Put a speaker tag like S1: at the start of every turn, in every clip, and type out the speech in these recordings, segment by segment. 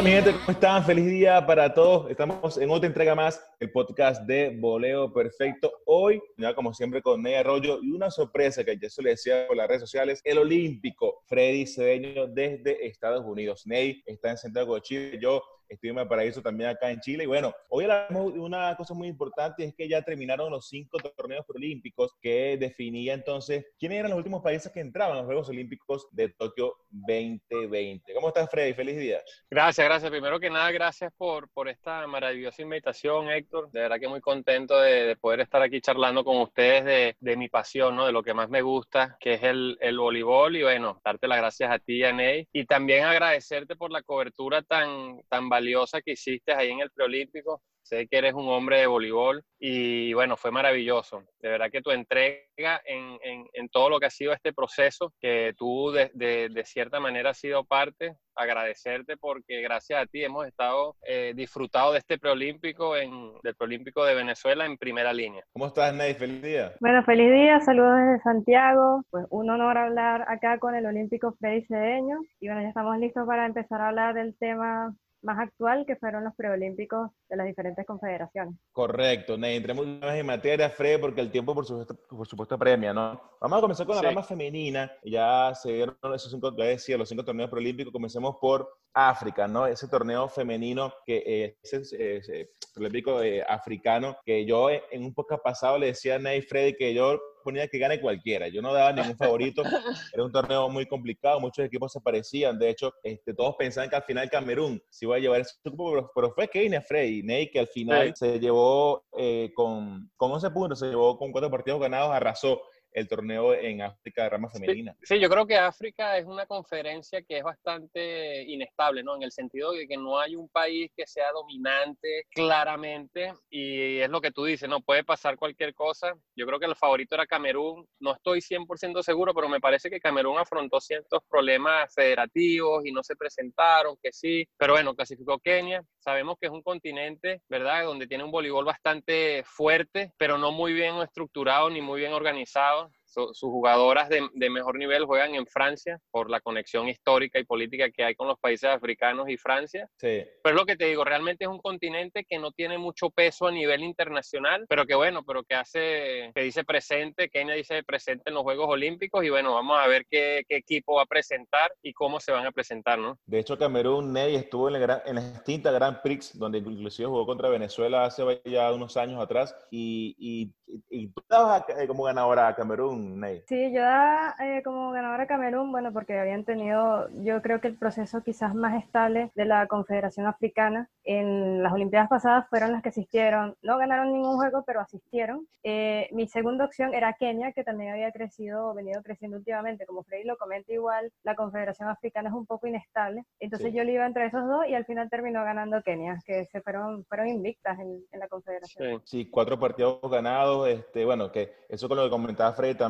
S1: Hola mi gente, ¿cómo están? Feliz día para todos. Estamos en otra entrega más, el podcast de Boleo Perfecto. Hoy, ya como siempre con Ney Arroyo y una sorpresa que ya se le decía por las redes sociales, el olímpico Freddy Cedeño desde Estados Unidos. Ney está en Santiago de Chile, yo estoy en Paraíso también acá en Chile. Y bueno, hoy hablamos de una cosa muy importante, es que ya terminaron los cinco torneos olímpicos que definía entonces quiénes eran los últimos países que entraban a los Juegos Olímpicos de Tokio 2020. ¿Cómo estás, Freddy? Feliz día.
S2: Gracias, gracias. Primero que nada, gracias por, por esta maravillosa invitación, Héctor. De verdad que muy contento de, poder estar aquí charlando con ustedes de, de, mi pasión, ¿no? De lo que más me gusta, que es el, el voleibol. Y bueno, darte las gracias a ti, y a Ney. Y también agradecerte por la cobertura tan, tan valiosa que hiciste ahí en el preolímpico. Sé que eres un hombre de voleibol y bueno, fue maravilloso. De verdad que tu entrega en, en, en todo lo que ha sido este proceso, que tú de, de, de, cierta manera has sido parte, agradecerte porque gracias a ti hemos estado eh, disfrutado de este preolímpico, en, del preolímpico de Venezuela en primera línea.
S1: ¿Cómo estás, Ney? Feliz día.
S3: Bueno, feliz día, saludos desde Santiago. Pues un honor hablar acá con el olímpico Freddy Cedeño. Y bueno, ya estamos listos para empezar a hablar del tema más actual, que fueron los preolímpicos de las diferentes confederaciones.
S1: Correcto, Ney, entremos más en materia, Fred, porque el tiempo, por supuesto, por supuesto, premia, ¿no? Vamos a comenzar con la sí. rama femenina. Ya se dieron esos cinco, decía, los cinco torneos preolímpicos. Comencemos por África, ¿no? Ese torneo femenino, que eh, ese, ese preolímpico eh, africano, que yo en un podcast pasado le decía a Ney Freddy que yo ponía que gane cualquiera. Yo no daba ningún favorito. Era un torneo muy complicado. Muchos equipos se parecían. De hecho, este, todos pensaban que al final Camerún se iba a llevar ese grupo, pero, pero fue Kenia Freddy, Ney, que al final sí. se llevó eh, con, con 11 puntos, se llevó con cuatro partidos ganados, arrasó el torneo en África de rama femenina.
S2: Sí, sí, yo creo que África es una conferencia que es bastante inestable, ¿no? En el sentido de que no hay un país que sea dominante claramente y es lo que tú dices, ¿no? Puede pasar cualquier cosa. Yo creo que el favorito era Camerún. No estoy 100% seguro, pero me parece que Camerún afrontó ciertos problemas federativos y no se presentaron, que sí. Pero bueno, clasificó Kenia. Sabemos que es un continente, ¿verdad? Donde tiene un voleibol bastante fuerte, pero no muy bien estructurado ni muy bien organizado sus jugadoras de, de, mejor nivel juegan en Francia por la conexión histórica y política que hay con los países africanos y Francia.
S1: Sí.
S2: Pero es lo que te digo, realmente es un continente que no tiene mucho peso a nivel internacional, pero que bueno, pero que hace, que dice presente, Kenia dice presente en los Juegos Olímpicos y bueno, vamos a ver qué, qué equipo va a presentar y cómo se van a presentar, ¿no?
S1: De hecho, Camerún, Ney estuvo en la, gran, en la extinta Grand Prix, donde inclusive jugó contra Venezuela hace ya unos años atrás y, y, y tú estabas como ganadora a Camerún, Ney.
S3: Sí, yo daba eh, como ganadora a Camerún, bueno, porque habían tenido, yo creo que el proceso quizás más estable de la Confederación Africana. En las Olimpiadas pasadas fueron las que asistieron, no ganaron ningún juego, pero asistieron. Eh, mi segunda opción era Kenia, que también había crecido, venido creciendo últimamente. Como Freddy lo comenta igual, la Confederación Africana es un poco inestable. Entonces sí. yo le iba entre esos dos y al final terminó ganando Kenia, que se fueron, fueron invictas en, en la Confederación.
S1: Sí. sí, cuatro partidos ganados. Este, bueno, que eso con lo que comentaba Freddy también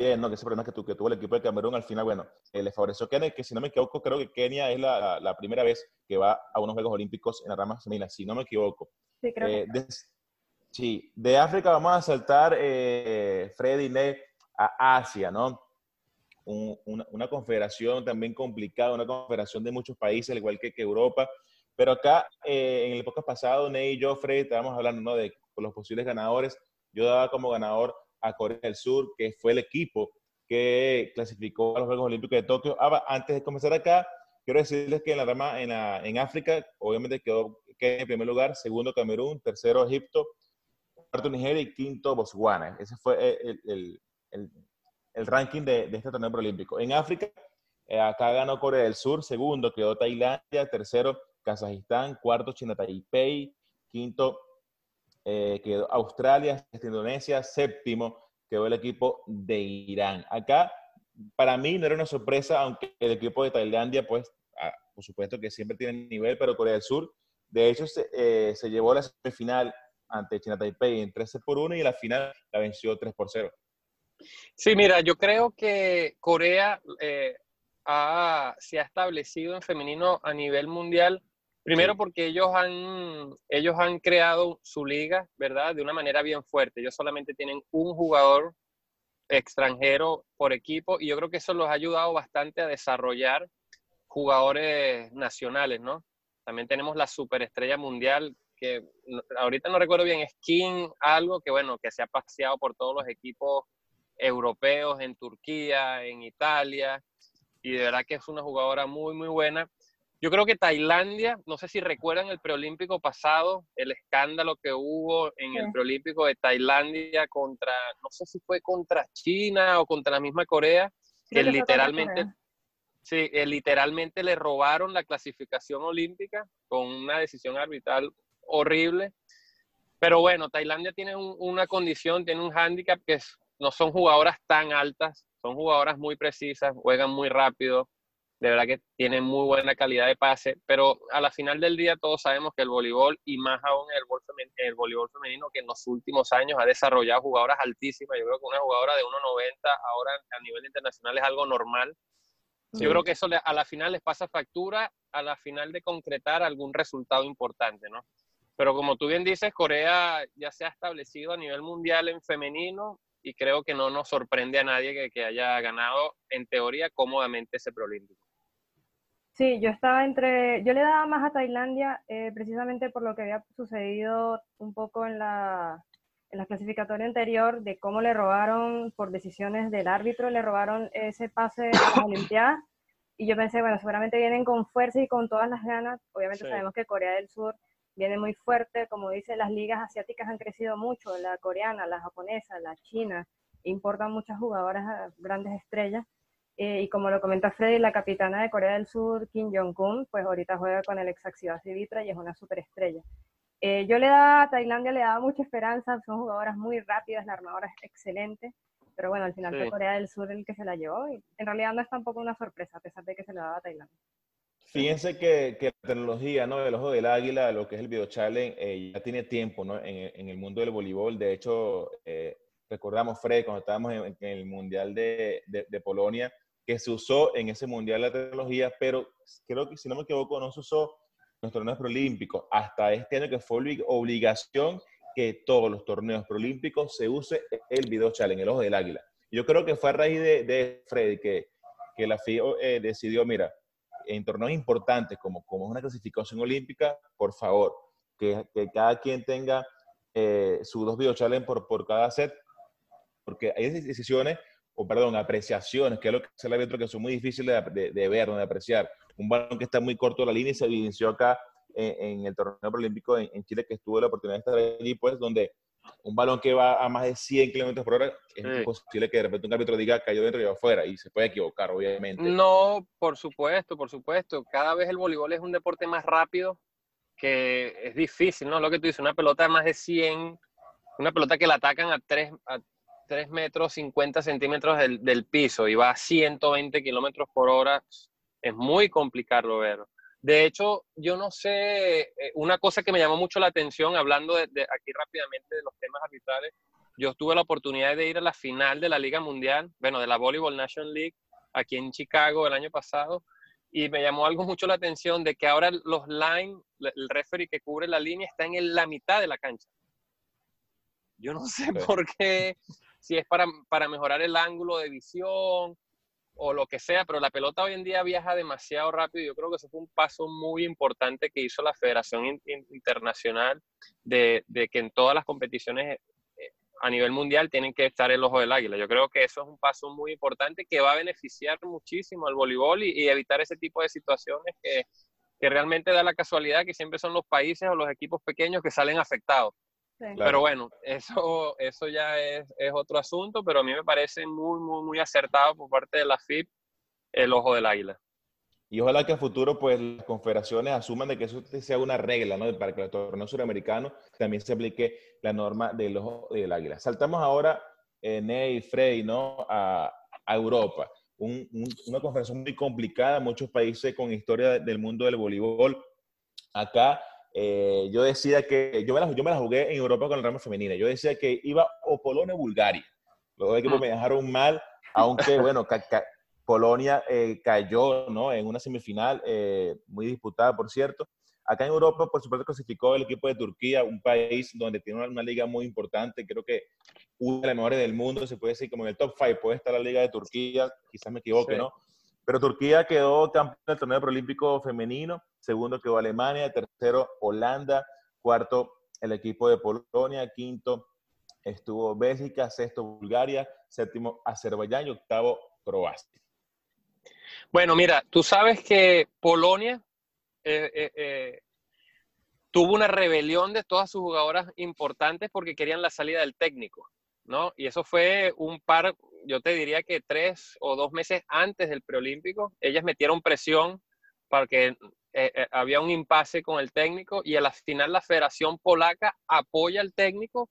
S1: bien, ¿no? Que ese problema que, tu, que tuvo el equipo de Camerún al final, bueno, eh, le favoreció Kenia, que si no me equivoco, creo que Kenia es la, la, primera vez que va a unos Juegos Olímpicos en la rama femenina, si no me equivoco.
S3: Sí, creo
S1: eh,
S3: que
S1: de, sí, de África vamos a saltar, eh, Freddy a Asia, ¿no? Un, una, una, confederación también complicada, una confederación de muchos países, al igual que, que Europa. Pero acá, eh, en el podcast pasado, Ney y yo, Freddy, estábamos hablando ¿no? de los posibles ganadores. Yo daba como ganador a Corea del Sur, que fue el equipo que clasificó a los Juegos Olímpicos de Tokio. Ah, antes de comenzar acá, quiero decirles que en la rama, en, la, en África, obviamente quedó Kenia en primer lugar, segundo Camerún, tercero Egipto, cuarto Nigeria y quinto Botswana. Ese fue el, el, el, el ranking de, de, este torneo olímpico. En África, eh, acá ganó Corea del Sur, segundo quedó Tailandia, tercero Kazajistán, cuarto China Taipei, quinto eh, quedó Australia, Indonesia, séptimo quedó el equipo de Irán. Acá, para mí, no era una sorpresa, aunque el equipo de Tailandia, pues, ah, por supuesto que siempre tiene nivel, pero Corea del Sur, de hecho, se, eh, se llevó la semifinal ante China Taipei en 13 por 1 y la final la venció 3 por 0.
S2: Sí, mira, yo creo que Corea eh, se ha establecido en femenino a nivel mundial Primero porque ellos han, ellos han creado su liga, ¿verdad? De una manera bien fuerte. Ellos solamente tienen un jugador extranjero por equipo y yo creo que eso los ha ayudado bastante a desarrollar jugadores nacionales, ¿no? También tenemos la superestrella mundial, que ahorita no recuerdo bien, es King, algo que bueno, que se ha paseado por todos los equipos europeos en Turquía, en Italia, y de verdad que es una jugadora muy, muy buena. Yo creo que Tailandia, no sé si recuerdan el preolímpico pasado, el escándalo que hubo en el preolímpico de Tailandia contra, no sé si fue contra China o contra la misma Corea, que literalmente, sí, eh, literalmente le robaron la clasificación olímpica con una decisión arbitral horrible. Pero bueno, Tailandia tiene una condición, tiene un hándicap que no son jugadoras tan altas, son jugadoras muy precisas, juegan muy rápido, de verdad que tiene muy buena calidad de pase, pero a la final del día todos sabemos que el voleibol, y más aún el, el voleibol femenino, que en los últimos años ha desarrollado jugadoras altísimas, yo creo que una jugadora de 1,90 ahora a nivel internacional es algo normal. Yo creo que eso a la final les pasa factura a la final de concretar algún resultado importante, ¿no? Pero como tú bien dices, Corea ya se ha establecido a nivel mundial en femenino y creo que no nos sorprende a nadie que, que haya ganado en teoría cómodamente ese preolímpico.
S3: Sí, yo estaba entre, yo le daba más a Tailandia eh, precisamente por lo que había sucedido un poco en la, en la clasificatoria anterior de cómo le robaron por decisiones del árbitro, le robaron ese pase a las Olimpiadas y yo pensé, bueno, seguramente vienen con fuerza y con todas las ganas. Obviamente sabemos que Corea del Sur viene muy fuerte, como dice, las ligas asiáticas han crecido mucho, la coreana, la japonesa, la china, importan muchas jugadoras, grandes estrellas. Eh, y como lo comenta Freddy, la capitana de Corea del Sur, Kim Jong-un, pues ahorita juega con el Exacción Civitra y es una superestrella. Eh, yo le daba a Tailandia, le daba mucha esperanza, son jugadoras muy rápidas, la armadora es excelente, pero bueno, al final fue Corea del Sur el que se la llevó y en realidad no es tampoco una sorpresa, a pesar de que se le daba a Tailandia.
S1: Fíjense que, que, la tecnología, ¿no? El ojo del águila, lo que es el video challenge, eh, ya tiene tiempo, ¿no? En, en, el mundo del voleibol. De hecho, recordamos, Fred, cuando estábamos en, el Mundial de, Polonia, que se usó en ese Mundial de Tecnología, pero creo que, si no me equivoco, no se usó los torneos preolímpicos. Hasta este año que fue obligación que todos los torneos preolímpicos se use el video challenge, el ojo del águila. Yo creo que fue a raíz de, de Freddy que, que la FIO eh, decidió, mira, en torneos importantes como, como es una clasificación olímpica, por favor, que, que cada quien tenga eh, sus dos video challenge por, por cada set, porque hay decisiones o perdón, apreciaciones, que es lo que hace el árbitro que son muy difíciles de, de, ver, de apreciar. Un balón que está muy corto de la línea y se evidenció acá en, el torneo olímpico en, en, Chile, que estuve la oportunidad de estar allí, pues, donde un balón que va a más de 100 kilómetros por hora, es imposible que de repente un árbitro diga cayó dentro y afuera, y se puede equivocar, obviamente.
S2: No, por supuesto, por supuesto. Cada vez el voleibol es un deporte más rápido, que es difícil, ¿no? Lo que tú dices, una pelota de más de 100, una pelota que la atacan a 3, a 3 metros 50 centímetros del, del, piso y va a 120 kilómetros por hora, es muy complicado verlo. De hecho, yo no sé, eh, una cosa que me llamó mucho la atención, hablando de, de aquí rápidamente de los temas arbitrales, yo tuve la oportunidad de ir a la final de la Liga Mundial, bueno, de la Volleyball National League, aquí en Chicago el año pasado, y me llamó algo mucho la atención de que ahora los line, el referee que cubre la línea está en la mitad de la cancha. Yo no sé por qué si es para, para mejorar el ángulo de visión o lo que sea, pero la pelota hoy en día viaja demasiado rápido. Yo creo que eso fue un paso muy importante que hizo la Federación Internacional de, de que en todas las competiciones eh, a nivel mundial tienen que estar el ojo del águila. Yo creo que eso es un paso muy importante que va a beneficiar muchísimo al voleibol y, y evitar ese tipo de situaciones que, que realmente da la casualidad que siempre son los países o los equipos pequeños que salen afectados. Pero bueno, eso, eso ya es, es, otro asunto, pero a mí me parece muy, muy, muy acertado por parte de la FIP el ojo del águila.
S1: Y ojalá que a futuro, pues, las confederaciones asuman de que eso sea una regla, ¿no? Para que los torneos suramericanos también se aplique la norma del ojo del águila. Saltamos ahora, eh, Ney, Frey, ¿no? A, a Europa. Un, un, una confederación muy complicada, muchos países con historia del mundo del voleibol. Acá eh, yo decía que yo me, la, yo me la jugué en Europa con el rama femenina. Yo decía que iba o Polonia o Bulgaria. Los dos equipos mm. me dejaron mal, aunque bueno, ca, ca, Polonia eh, cayó ¿no? en una semifinal eh, muy disputada, por cierto. Acá en Europa, por supuesto, clasificó el equipo de Turquía, un país donde tiene una, una liga muy importante. Creo que una de las mejores del mundo, se puede decir como en el top 5 puede estar la liga de Turquía, quizás me equivoque, sí. ¿no? Pero Turquía quedó campeón del torneo preolímpico femenino, segundo quedó Alemania, tercero Holanda, cuarto el equipo de Polonia, quinto estuvo Bélgica, sexto Bulgaria, séptimo Azerbaiyán y octavo Croacia.
S2: Bueno, mira, tú sabes que Polonia eh, eh, eh, tuvo una rebelión de todas sus jugadoras importantes porque querían la salida del técnico, ¿no? Y eso fue un par, yo te diría que tres o dos meses antes del preolímpico, ellas metieron presión para que había un impasse con el técnico y al final la Federación Polaca apoya al técnico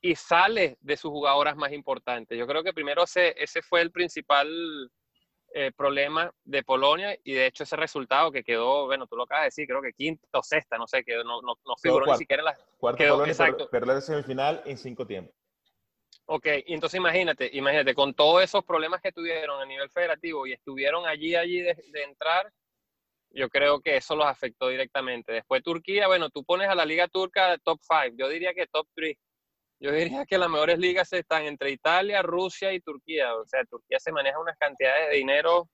S2: y sale de sus jugadoras más importantes. Yo creo que primero ese, ese fue el principal eh, problema de Polonia y de hecho ese resultado que quedó, bueno, tú lo acabas de decir, creo que quinta o sexta, no sé, que no, no, no figuró ni siquiera en la...
S1: Cuarto quedó, Polonia, exacto. la semifinal en cinco tiempos.
S2: Ok, entonces imagínate, imagínate, con todos esos problemas que tuvieron a nivel federativo y estuvieron allí, allí de, de entrar, yo creo que eso los afectó directamente. Después Turquía, bueno, tú pones a la liga turca top 5, yo diría que top 3 yo diría que las mejores ligas están entre Italia, Rusia y Turquía. O sea, Turquía se maneja unas cantidades de dinero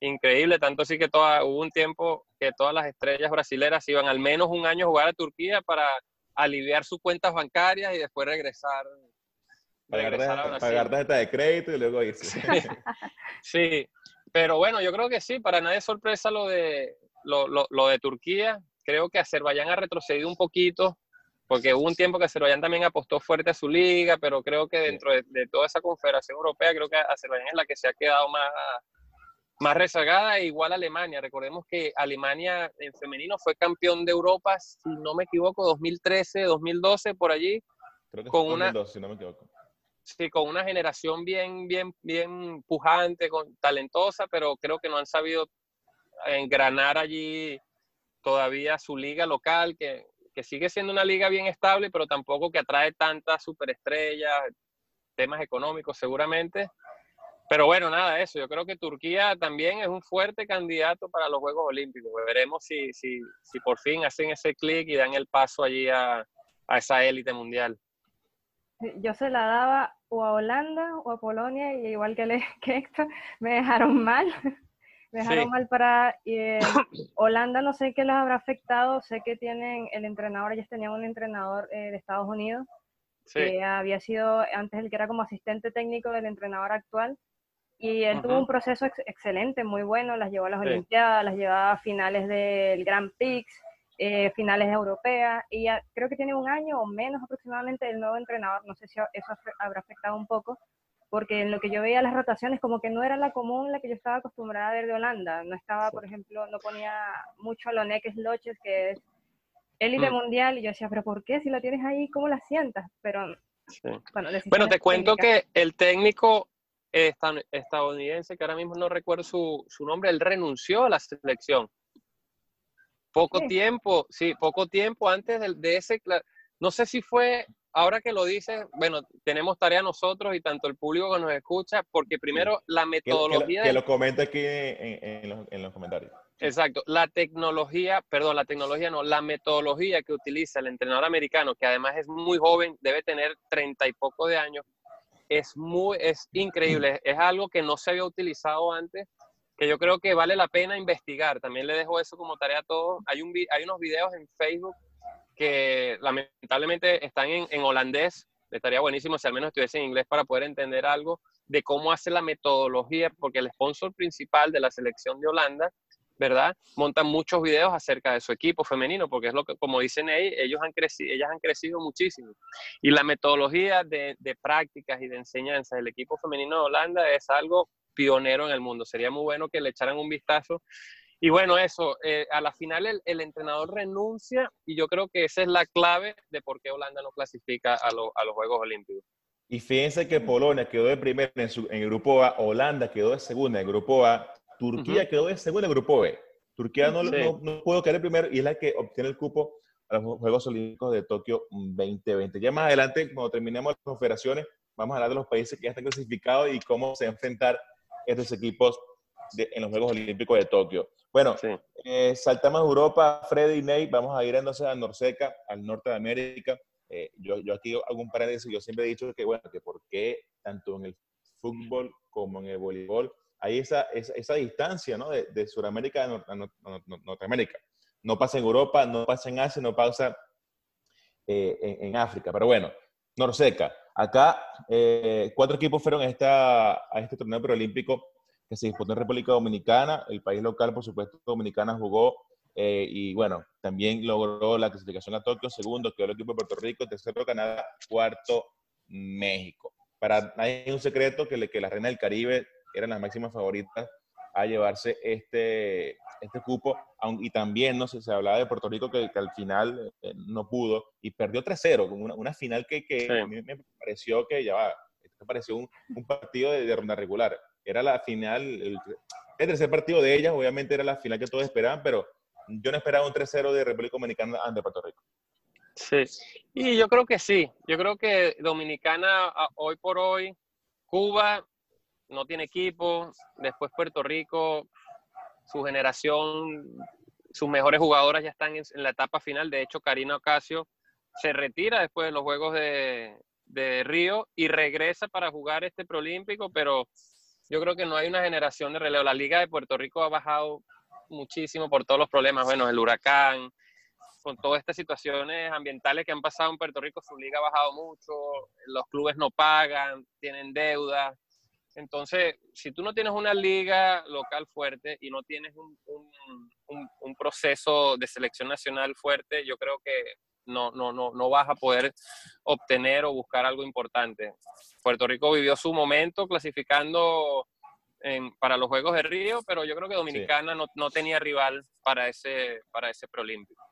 S2: increíbles, tanto así que toda, hubo un tiempo que todas las estrellas brasileras iban al menos un año a jugar a Turquía para aliviar sus cuentas bancarias y después regresar.
S1: Pagar, tarjeta de crédito y luego irse.
S2: Sí. pero bueno, yo creo que sí, para nadie es sorpresa lo de, lo, lo, lo de Turquía. Creo que Azerbaiyán ha retrocedido un poquito porque hubo un tiempo que Azerbaiyán también apostó fuerte a su liga, pero creo que dentro de, toda esa confederación europea, creo que Azerbaiyán es la que se ha quedado más, más rezagada, e igual Alemania. Recordemos que Alemania en femenino fue campeón de Europa, si no me equivoco, 2013, 2012, por allí.
S1: Creo que con 2012, una, si no me equivoco.
S2: Sí, con una generación bien, bien, bien pujante, con, talentosa, pero creo que no han sabido engranar allí todavía su liga local, que que sigue siendo una liga bien estable, pero tampoco que atrae tantas superestrellas, temas económicos seguramente. Pero bueno, nada, eso. Yo creo que Turquía también es un fuerte candidato para los Juegos Olímpicos. Veremos si, si, si por fin hacen ese clic y dan el paso allí a, a esa élite mundial.
S3: Yo se la daba o a Holanda o a Polonia y igual que, le, que Héctor, me dejaron mal. Me dejaron mal para eh, Holanda, no sé qué les habrá afectado. Sé que tienen el entrenador, ellos tenían un entrenador eh, de Estados Unidos que había sido antes el que era como asistente técnico del entrenador actual. Y él tuvo un proceso excelente, muy bueno. Las llevó a las Olimpiadas, las llevaba a finales del Grand Prix, eh, finales europeas. Y ya, creo que tiene un año o menos aproximadamente el nuevo entrenador. No sé si eso habrá afectado un poco porque en lo que yo veía las rotaciones como que no era la común la que yo estaba acostumbrada a ver de Holanda. No estaba, por ejemplo, no ponía mucho a Loneques Loches, que es élite mm. mundial, y yo decía, pero ¿por qué? Si lo tienes ahí, ¿cómo la sientas? Pero,
S2: bueno, bueno, te cuento que el técnico estadounidense, que ahora mismo no recuerdo su, su nombre, él renunció a la selección. Poco tiempo, sí, poco tiempo antes de, de ese, no sé si fue ahora que lo dices, bueno, tenemos tarea nosotros y tanto el público que nos escucha, porque primero la metodología...
S1: Que, lo, comente aquí en, los, comentarios.
S2: Exacto, la tecnología, perdón, la tecnología no, la metodología que utiliza el entrenador americano, que además es muy joven, debe tener treinta y poco de años, es muy, es increíble, es algo que no se había utilizado antes, que yo creo que vale la pena investigar. También le dejo eso como tarea a todos. Hay, un, hay unos videos en Facebook que lamentablemente están en, holandés. Estaría buenísimo si al menos estuviese en inglés para poder entender algo de cómo hace la metodología, porque el sponsor principal de la selección de Holanda, ¿verdad? Montan muchos videos acerca de su equipo femenino, porque es lo que, como dicen ellos, ellos han crecido, ellas han crecido muchísimo. Y la metodología de, de prácticas y de enseñanza del equipo femenino de Holanda es algo pionero en el mundo. Sería muy bueno que le echaran un vistazo y bueno, eso, eh, a la final el, entrenador renuncia y yo creo que esa es la clave de por qué Holanda no clasifica a, a los Juegos Olímpicos.
S1: Y fíjense que Polonia quedó de primera en, en, el grupo A, Holanda quedó de segunda en el grupo A, Turquía quedó de segunda en el grupo B. Turquía no, no, no, pudo quedar primero y es la que obtiene el cupo a los Juegos Olímpicos de Tokio 2020. Ya más adelante, cuando terminemos las confederaciones, vamos a hablar de los países que ya están clasificados y cómo se enfrentar estos equipos en los Juegos Olímpicos de Tokio. Bueno, eh, saltamos a Europa, Freddy y Ney, vamos a ir entonces a Norseca, al norte de América. Eh, yo, yo aquí hago un paréntesis, yo siempre he dicho que, bueno, que por qué tanto en el fútbol como en el voleibol hay esa, esa, distancia ¿no? de, de Sudamérica a, Norteamérica. No pasa en Europa, no pasa en Asia, no pasa eh, en, África. Pero bueno, Norseca. Acá eh, cuatro equipos fueron a, esta, a este torneo preolímpico que se disputó en República Dominicana. El país local, por supuesto, Dominicana jugó eh, y bueno, también logró la clasificación a Tokio. Segundo quedó el equipo de Puerto Rico. Tercero Canadá. Cuarto México. Para nadie es un secreto que, que la Reina del Caribe eran las máximas favoritas a llevarse este, este cupo, y también no sé, se hablaba de Puerto Rico que, al final eh, no pudo y perdió 3-0, con una, final que, que a mí me pareció que ya va, me pareció un, un partido de, ronda regular. Era la final, el, tercer partido de ellas, obviamente era la final que todos esperaban, pero yo no esperaba un 3-0 de República Dominicana ante Puerto Rico.
S2: Sí, y yo creo que sí. Yo creo que Dominicana hoy por hoy, Cuba no tiene equipo, después Puerto Rico, su generación, sus mejores jugadoras ya están en, la etapa final. De hecho, Karina Ocasio se retira después de los Juegos de, de Río y regresa para jugar este preolímpico, pero yo creo que no hay una generación de relevo. La Liga de Puerto Rico ha bajado muchísimo por todos los problemas, bueno, el huracán, con todas estas situaciones ambientales que han pasado en Puerto Rico, su liga ha bajado mucho, los clubes no pagan, tienen deudas. Entonces, si tú no tienes una liga local fuerte y no tienes un, un, proceso de selección nacional fuerte, yo creo que no, no, no, no vas a poder obtener o buscar algo importante. Puerto Rico vivió su momento clasificando en, para los Juegos de Río, pero yo creo que Dominicana no, no, tenía rival para ese, para ese preolímpico.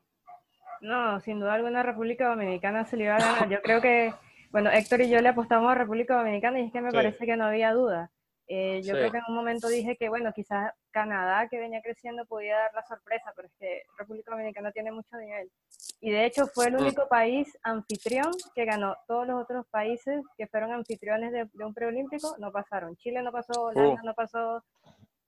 S3: No, sin duda alguna República Dominicana se le iba a ganar. Yo creo que, bueno, Héctor y yo le apostamos a República Dominicana y es que me parece que no había duda. Eh, yo creo que en un momento dije que, bueno, quizás Canadá, que venía creciendo, podía dar la sorpresa, pero es que República Dominicana tiene mucho nivel. Y de hecho fue el mm. único país anfitrión que ganó. Todos los otros países que fueron anfitriones de, un preolímpico no pasaron. Chile no pasó, Holanda no pasó,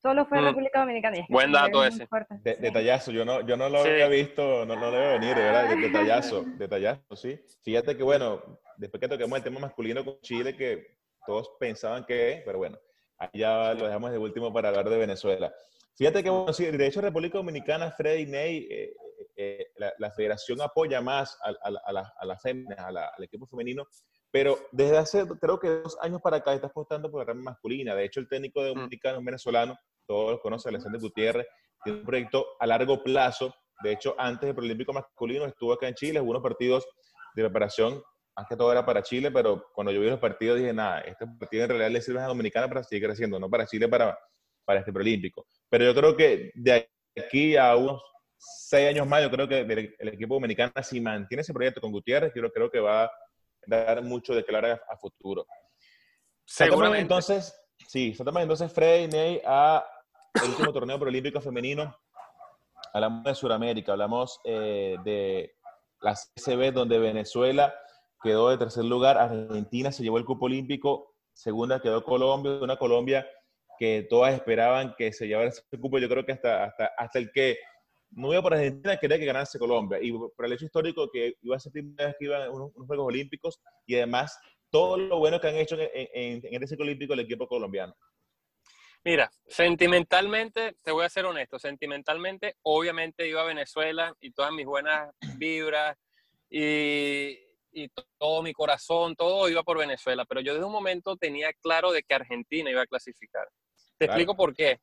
S3: Solo fue mm. República Dominicana.
S2: Buen dato ese.
S1: detallazo, yo no, yo no lo había visto, no, no lo debe venir, de verdad, detallazo, detallazo, sí. Fíjate que, bueno, después que toquemos el tema masculino con Chile, que todos pensaban que, pero bueno, ahí ya lo dejamos de último para hablar de Venezuela. Fíjate que, bueno, sí, de hecho, República Dominicana, Freddy Ney, eh, eh, la, federación apoya más a, a, a, la, a al equipo femenino, pero desde hace, creo que dos años para acá está apostando por la rama masculina. De hecho, el técnico de mm. dominicano venezolano, todos conocen, Alexander Gutiérrez, tiene un proyecto a largo plazo. De hecho, antes del Olímpico masculino estuvo acá en Chile, hubo unos partidos de preparación, más que todo era para Chile, pero cuando yo vi los partidos dije, nada, este partido en realidad le sirve a Dominicana para seguir creciendo, no para Chile, para, para este preolímpico. Pero yo creo que de aquí a unos seis años más, yo creo que el, equipo dominicano, si mantiene ese proyecto con Gutiérrez, yo creo que va a dar mucho de claro a, futuro. Seguramente. Entonces, sí, saltamos entonces Freddy Ney a el último torneo preolímpico femenino. Hablamos de Sudamérica, hablamos eh, de la CCB, donde Venezuela quedó de tercer lugar, Argentina se llevó el cupo olímpico, segunda quedó Colombia, una Colombia que todas esperaban que se llevara ese cupo, yo creo que hasta, hasta, hasta el que no iba por Argentina quería que ganase Colombia, y por el hecho histórico que iba a ser primera vez que iba a unos, Juegos Olímpicos, y además todo lo bueno que han hecho en, en, en este ciclo olímpico el equipo colombiano.
S2: Mira, sentimentalmente, te voy a ser honesto, sentimentalmente, obviamente iba a Venezuela y todas mis buenas vibras y, y, todo mi corazón, todo iba por Venezuela, pero yo desde un momento tenía claro de que Argentina iba a clasificar. Te explico por qué.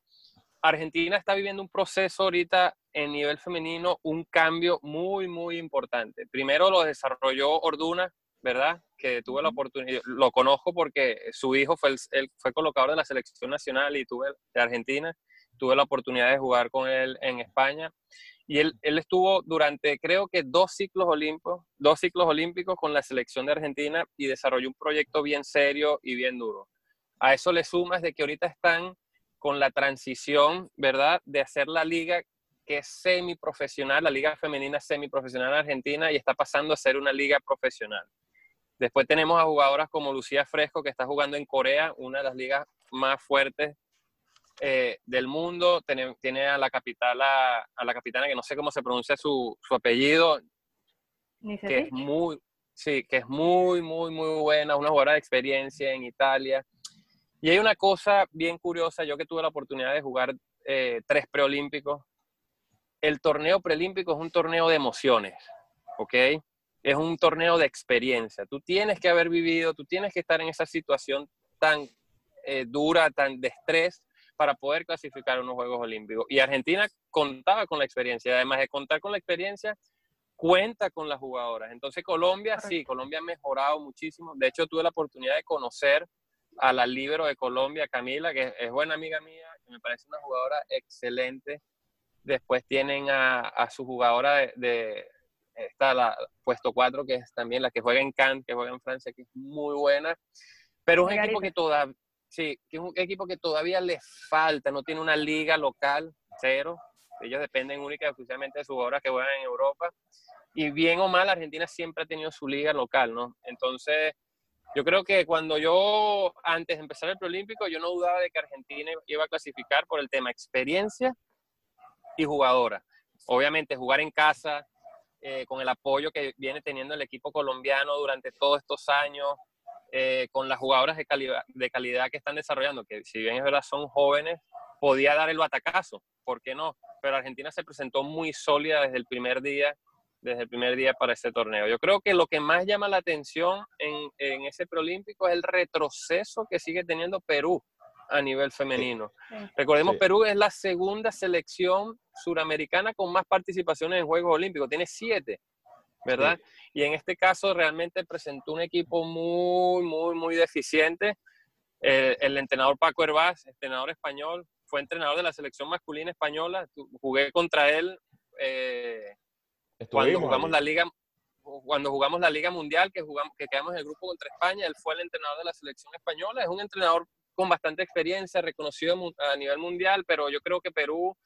S2: Argentina está viviendo un proceso ahorita en nivel femenino, un cambio muy, muy importante. Primero lo desarrolló Orduna, ¿verdad? Que tuve la oportunidad, lo conozco porque su hijo fue, el, fue colocador de la selección nacional y tuve de Argentina, tuve la oportunidad de jugar con él en España y él, él estuvo durante creo que dos ciclos olímpicos, dos ciclos olímpicos con la selección de Argentina y desarrolló un proyecto bien serio y bien duro. A eso le sumas de que ahorita están con la transición, ¿verdad? De hacer la liga que es semiprofesional, la liga femenina semiprofesional en Argentina y está pasando a ser una liga profesional. Después tenemos a jugadoras como Lucía Fresco, que está jugando en Corea, una de las ligas más fuertes eh, del mundo. Tiene, a la capital, a, la capitana, que no sé cómo se pronuncia su, apellido, que es muy, sí, que es muy, muy, muy buena, una jugadora de experiencia en Italia. Y hay una cosa bien curiosa, yo que tuve la oportunidad de jugar eh, tres preolímpicos, el torneo preolímpico es un torneo de emociones, ¿ok? Es un torneo de experiencia. Tú tienes que haber vivido, tú tienes que estar en esa situación tan eh, dura, tan de estrés, para poder clasificar a unos Juegos Olímpicos. Y Argentina contaba con la experiencia. Además de contar con la experiencia, cuenta con las jugadoras. Entonces Colombia, sí, Colombia ha mejorado muchísimo. De hecho, tuve la oportunidad de conocer a la libero de Colombia, Camila, que es buena amiga mía, que me parece una jugadora excelente. Después tienen a, su jugadora de, está la puesto 4, que es también la que juega en Cannes, que juega en Francia, que es muy buena. Pero es un equipo que todavía, Sí, que es un equipo que todavía le falta, no tiene una liga local, cero. Ellos dependen única y exclusivamente de sus obras que juegan en Europa. Y bien o mal, Argentina siempre ha tenido su liga local, ¿no? Entonces, yo creo que cuando yo, antes de empezar el preolímpico, yo no dudaba de que Argentina iba a clasificar por el tema experiencia y jugadora. Obviamente, jugar en casa, eh, con el apoyo que viene teniendo el equipo colombiano durante todos estos años, eh, con las jugadoras de calidad, de calidad que están desarrollando, que si bien es verdad son jóvenes, podía dar el batacazo, ¿por qué no? Pero Argentina se presentó muy sólida desde el primer día, desde el primer día para este torneo. Yo creo que lo que más llama la atención en, en ese preolímpico es el retroceso que sigue teniendo Perú a nivel femenino. Recordemos, Perú es la segunda selección suramericana con más participaciones en Juegos Olímpicos, tiene siete. ¿verdad? Y en este caso realmente presentó un equipo muy, muy, muy deficiente. Eh, el entrenador Paco Hervás, entrenador español, fue entrenador de la selección masculina española. Jugué contra él eh, cuando jugamos la liga cuando jugamos la liga mundial que jugamos que quedamos en el grupo contra España él fue el entrenador de la selección española es un entrenador con bastante experiencia reconocido a nivel mundial pero yo creo que Perú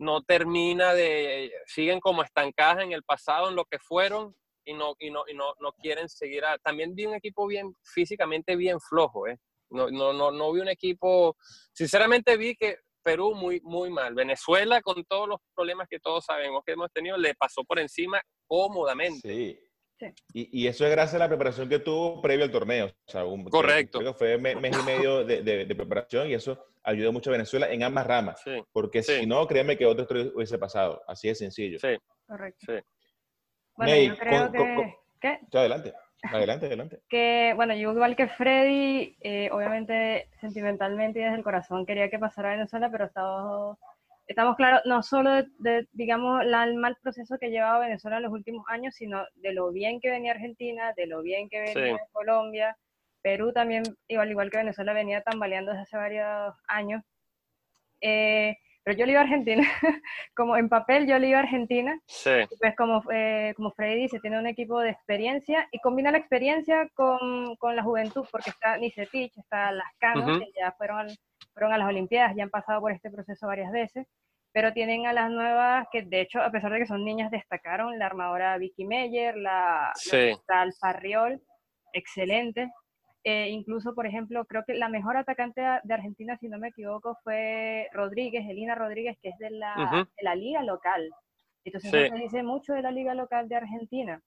S2: no termina de, siguen como estancadas en el pasado, en lo que fueron y no, y no, y no, no quieren seguir. también vi un equipo bien, físicamente bien flojo, ¿eh? No, no, no, no vi un equipo, sinceramente vi que Perú muy, muy mal. Venezuela, con todos los problemas que todos sabemos que hemos tenido, le pasó por encima cómodamente.
S1: Y, y, eso es gracias a la preparación que tuvo previo al torneo. O sea, un,
S2: Correcto.
S1: Creo que fue mes, mes y medio de, de, preparación y eso ayudó mucho a Venezuela en ambas ramas. Porque si no, créeme que otro hubiese pasado. Así de sencillo.
S2: Sí.
S3: Correcto.
S2: Sí.
S3: Bueno, yo creo que... ¿Qué?
S1: adelante. Adelante, adelante.
S3: Que, bueno, yo igual que Freddy, eh, obviamente sentimentalmente y desde el corazón quería que pasara a Venezuela, pero estaba estamos claros no solo de, digamos, el mal proceso que llevaba Venezuela en los últimos años, sino de lo bien que venía Argentina, de lo bien que venía Colombia, Perú también, igual, igual que Venezuela, venía tambaleando desde hace varios años. Eh, pero yo le iba a Argentina, como en papel yo le iba a Argentina.
S2: Sí.
S3: Pues como, eh, como Freddy dice, tiene un equipo de experiencia y combina la experiencia con, con la juventud, porque está Nisetich, está Lascano, que ya fueron, fueron a las Olimpiadas, ya han pasado por este proceso varias veces pero tienen a las nuevas que de hecho, a pesar de que son niñas, destacaron la armadora Vicky Meyer, la,
S2: sí.
S3: Farriol, excelente. Eh, incluso, por ejemplo, creo que la mejor atacante de Argentina, si no me equivoco, fue Rodríguez, Elina Rodríguez, que es de la, de la liga local. Entonces, se dice mucho de la liga local de Argentina.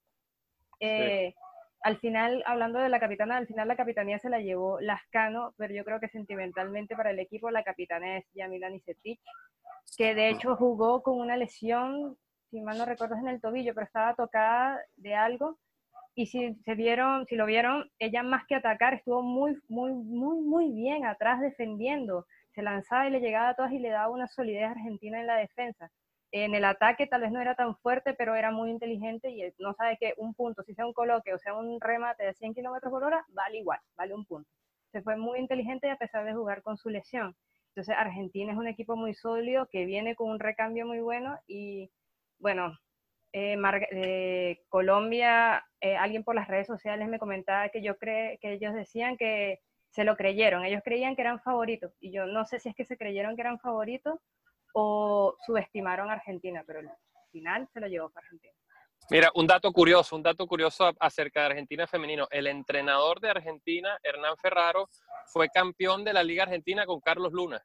S3: Eh, al final, hablando de la capitana, al final la capitanía se la llevó Lascano, pero yo creo que sentimentalmente para el equipo la capitana es Yamila Nisetich que de hecho jugó con una lesión, si mal no recuerdo, en el tobillo, pero estaba tocada de algo. Y si se vieron, si lo vieron, ella más que atacar estuvo muy, muy, muy, muy bien atrás defendiendo. Se lanzaba y le llegaba a todas y le daba una solidez argentina en la defensa. En el ataque tal vez no era tan fuerte, pero era muy inteligente y no sabe que un punto, si sea un coloque o sea un remate de 100 kilómetros por hora, vale igual, vale un punto. Se fue muy inteligente a pesar de jugar con su lesión. Entonces Argentina es un equipo muy sólido que viene con un recambio muy bueno y bueno, eh, eh, Colombia, eh, alguien por las redes sociales me comentaba que yo creo que ellos decían que se lo creyeron, ellos creían que eran favoritos y yo no sé si es que se creyeron que eran favoritos o subestimaron a Argentina, pero al final se lo llevó para Argentina.
S2: Mira, un dato curioso, un dato curioso acerca de Argentina femenino. El entrenador de Argentina, Hernán Ferraro, fue campeón de la Liga Argentina con Carlos Luna.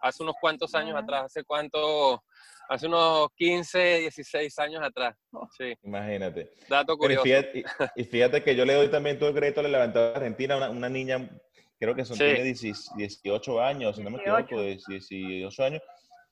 S2: Hace unos cuantos años atrás, hace cuánto, hace unos 15, 16 años atrás. Oh. Sí.
S1: Imagínate.
S2: Dato curioso.
S1: y, fíjate, que yo le doy también todo el crédito a la levantada de Argentina, una, una niña creo que son, tiene 18 años, si no me equivoco, 18 años,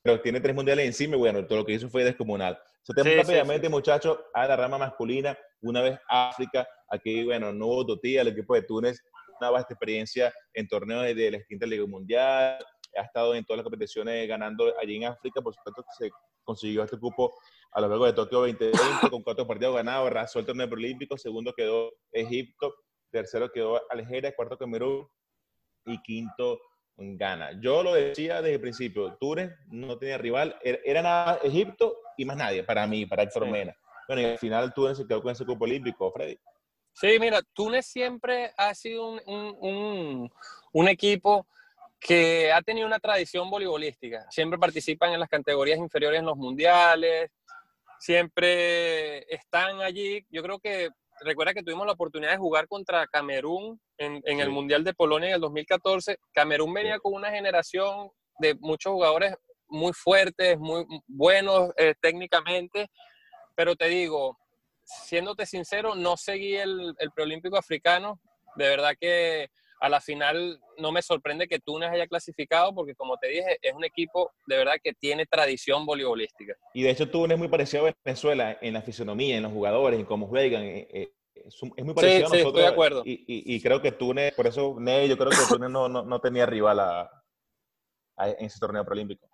S1: pero tiene tres mundiales encima y bueno, todo lo que hizo fue descomunal. Se te rápidamente, muchachos, a la rama masculina, una vez África, aquí, bueno, no hubo Totía, el equipo de Túnez, una vasta experiencia en torneos de la extinta Liga Mundial, ha estado en todas las competiciones ganando allí en África, por supuesto que se consiguió este cupo a lo largo de Tokio 2020 con cuatro partidos ganados, arrasó el torneo olímpico, segundo quedó Egipto, tercero quedó Algeria, cuarto Camerún y quinto Ghana. Yo lo decía desde el principio, Túnez no tenía rival, era, nada Egipto y más nadie para mí, para Héctor Mena. Bueno, y al final Túnez se quedó con ese cupo olímpico, Freddy.
S2: Sí, mira, Túnez siempre ha sido un, un, un, equipo que ha tenido una tradición voleibolística. Siempre participan en las categorías inferiores en los mundiales, siempre están allí. Yo creo que recuerda que tuvimos la oportunidad de jugar contra Camerún en, en el Mundial de Polonia en el 2014. Camerún venía con una generación de muchos jugadores muy fuertes, muy buenos eh, técnicamente, pero te digo, siéndote sincero, no seguí el, el preolímpico africano. De verdad que a la final no me sorprende que Túnez haya clasificado porque, como te dije, es un equipo de verdad que tiene tradición voleibolística.
S1: Y de hecho Túnez es muy parecido a Venezuela en la fisonomía, en los jugadores, en cómo juegan. Eh, eh, es, muy parecido a nosotros.
S2: estoy de acuerdo.
S1: Y, creo que Túnez, por eso, yo creo que Túnez no, no, tenía rival en ese torneo preolímpico.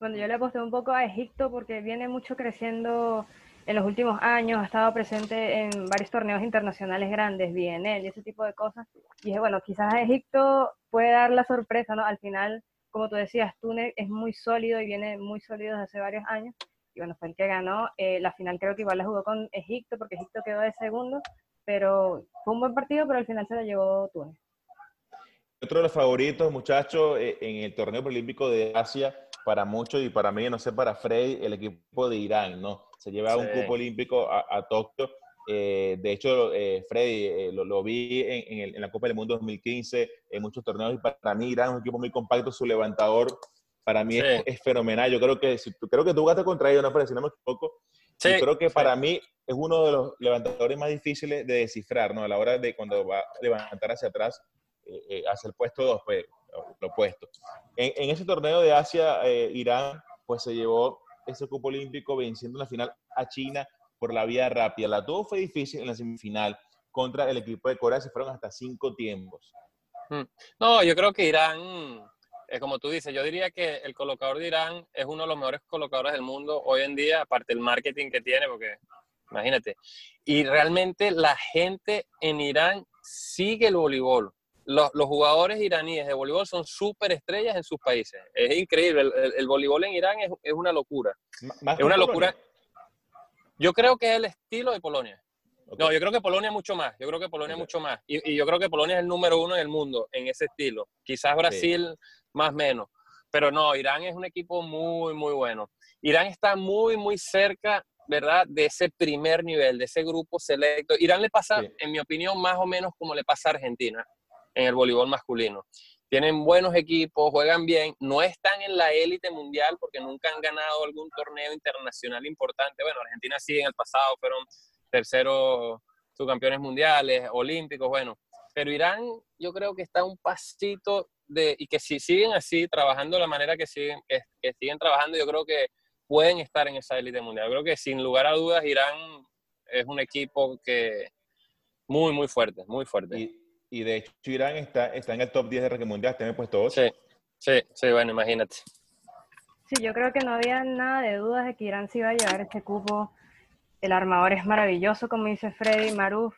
S3: Bueno, yo le aposté un poco a Egipto porque viene mucho creciendo en los últimos años, ha estado presente en varios torneos internacionales grandes, BNL y ese tipo de cosas. Y dije, bueno, quizás Egipto puede dar la sorpresa, ¿no? Al final, como tú decías, Túnez es muy sólido y viene muy sólido desde hace varios años. Y bueno, fue el que ganó. Eh, la final creo que igual la jugó con Egipto, porque Egipto quedó de segundo, pero fue un buen partido, pero al final se la llevó Túnez.
S1: Otro de los favoritos, muchachos, eh, en el torneo olímpico de Asia, para muchos y para mí, no sé, para Frey, el equipo de Irán, ¿no? Se lleva un cupo olímpico a, a Tokio. Eh, de hecho, eh, Freddy, eh, lo, vi en, la Copa del Mundo 2015, en muchos torneos, y para mí Irán es un equipo muy compacto, su levantador para mí es, fenomenal. Yo creo que, si, creo que tú jugaste contra ellos, no, Freddy, si no me equivoco. Sí, creo que para mí es uno de los levantadores más difíciles de descifrar, ¿no? A la hora de cuando va a levantar hacia atrás, hacia el puesto 2, pues, lo opuesto. En, en, ese torneo de Asia, Irán, pues se llevó ese cupo olímpico venciendo en la final a China por la vía rápida. La tuvo fue difícil en la semifinal contra el equipo de Corea, se fueron hasta cinco tiempos.
S2: Hmm. No, yo creo que Irán, es como tú dices, yo diría que el colocador de Irán es uno de los mejores colocadores del mundo hoy en día, aparte del marketing que tiene, porque imagínate. Y realmente la gente en Irán sigue el voleibol los, jugadores iraníes de voleibol son súper estrellas en sus países. Es increíble. El, voleibol en Irán es, una locura. es una locura. Yo creo que es el estilo de Polonia. No, yo creo que Polonia es mucho más. Yo creo que Polonia es mucho más. Y, yo creo que Polonia es el número uno en el mundo en ese estilo. Quizás Brasil más menos. Pero no, Irán es un equipo muy, muy bueno. Irán está muy, muy cerca, ¿verdad? De ese primer nivel, de ese grupo selecto. Irán le pasa, en mi opinión, más o menos como le pasa a Argentina en el voleibol masculino. Tienen buenos equipos, juegan bien, no están en la élite mundial porque nunca han ganado algún torneo internacional importante. Bueno, Argentina sí en el pasado fueron terceros subcampeones mundiales, olímpicos, bueno. Pero Irán yo creo que está un pasito de, y que si siguen así, trabajando de la manera que siguen, que, siguen trabajando, yo creo que pueden estar en esa élite mundial. Creo que sin lugar a dudas Irán es un equipo que muy, muy fuerte, muy fuerte
S1: de hecho Irán está, está en el top 10 de ranking mundial, está en el puesto 8.
S2: Sí, sí, sí, bueno, imagínate.
S3: Sí, yo creo que no había nada de dudas de que Irán se iba a llevar este cupo. El armador es maravilloso, como dice Freddy Maruf.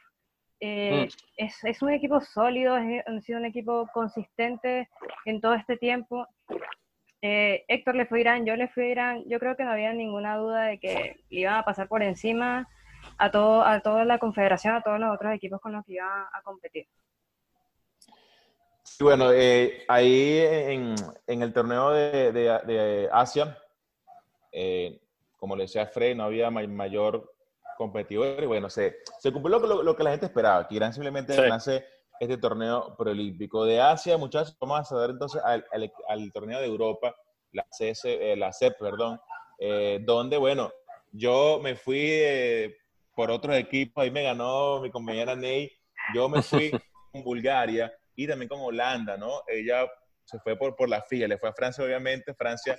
S3: Eh, mm. es, es, un equipo sólido, ha sido un equipo consistente en todo este tiempo. Eh, Héctor le fue a Irán, yo le fui a Irán. Yo creo que no había ninguna duda de que iban a pasar por encima a, todo, a toda la confederación, a todos los otros equipos con los que iban a competir.
S1: Y bueno, eh, ahí en, en, el torneo de, de, Asia, eh, como le decía Frey, no había mayor competidor. Y bueno, se, se cumplió lo, lo, que la gente esperaba, que Irán simplemente sí. este torneo preolímpico. De Asia, muchachos, vamos a dar entonces al, al, torneo de Europa, la, CS, eh, la CEP, perdón, donde, bueno, yo me fui por otros equipos, ahí me ganó mi compañera Ney, yo me fui con Bulgaria y también con Holanda, ¿no? Ella se fue por, por la FIA, le fue a Francia, obviamente. Francia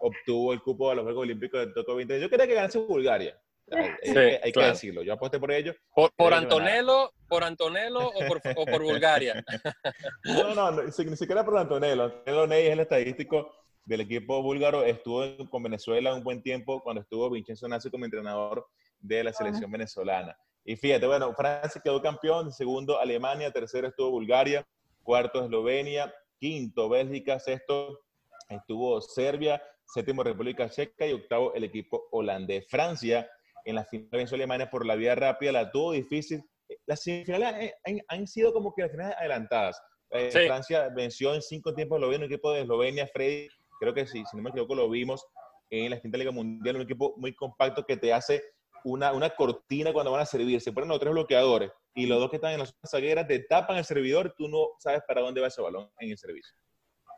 S1: obtuvo el cupo a los Juegos Olímpicos de Tokio 20. Yo quería que ganase Bulgaria. hay, que decirlo. Yo aposté por ello.
S2: ¿Por, por Antonello, por Antonello o por, o por Bulgaria?
S1: no, no, no, ni siquiera por Antonello. Antonello Ney es el estadístico del equipo búlgaro. Estuvo con Venezuela un buen tiempo cuando estuvo Vincenzo Nazi como entrenador de la selección venezolana. Y fíjate, bueno, Francia quedó campeón, segundo Alemania, tercero estuvo Bulgaria, cuarto Eslovenia, quinto Bélgica, sexto estuvo Serbia, séptimo República Checa y octavo el equipo holandés. Francia en la final venció a Alemania por la vía rápida, la tuvo difícil. Las semifinales han, sido como que las finales adelantadas. Eh, Francia venció en cinco tiempos Eslovenia, un equipo de Eslovenia, Freddy, creo que sí, si no me equivoco, lo vimos en la quinta Liga Mundial, un equipo muy compacto que te hace una, una cortina cuando van a servir. Se ponen los tres bloqueadores y los dos que están en las zagueras te tapan el servidor tú no sabes para dónde va ese balón en el servicio.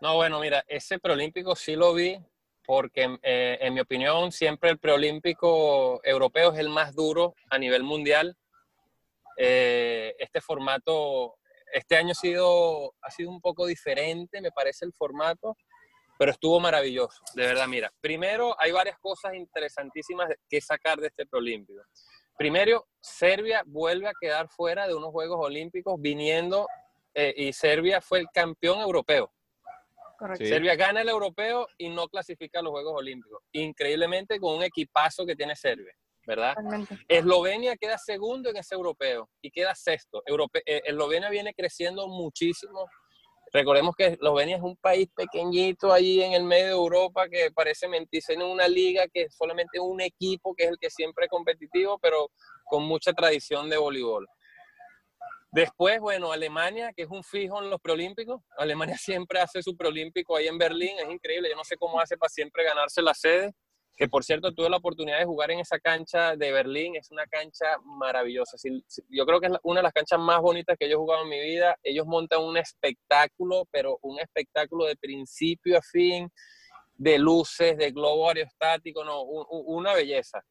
S2: No, bueno, mira, ese preolímpico sí lo vi porque eh, en mi opinión siempre el preolímpico europeo es el más duro a nivel mundial. Eh, este formato, este año ha sido, ha sido un poco diferente, me parece el formato, pero estuvo maravilloso, de verdad. Mira, primero hay varias cosas interesantísimas que sacar de este preolímpico. Primero, Serbia vuelve a quedar fuera de unos Juegos Olímpicos viniendo eh, y Serbia fue el campeón europeo. Correcto. Serbia gana el europeo y no clasifica a los Juegos Olímpicos. Increíblemente con un equipazo que tiene Serbia, ¿verdad? Eslovenia queda segundo en ese europeo y queda sexto. Eh, Eslovenia viene creciendo muchísimo Recordemos que Eslovenia es un país pequeñito ahí en el medio de Europa que parece mentirse en una liga que es solamente un equipo que es el que siempre es competitivo, pero con mucha tradición de voleibol. Después, bueno, Alemania, que es un fijo en los preolímpicos. Alemania siempre hace su preolímpico ahí en Berlín, es increíble. Yo no sé cómo hace para siempre ganarse la sede que por cierto tuve la oportunidad de jugar en esa cancha de Berlín, es una cancha maravillosa. Yo creo que es una de las canchas más bonitas que yo he jugado en mi vida. Ellos montan un espectáculo, pero un espectáculo de principio a fin, de luces, de globo aerostático, no, una belleza.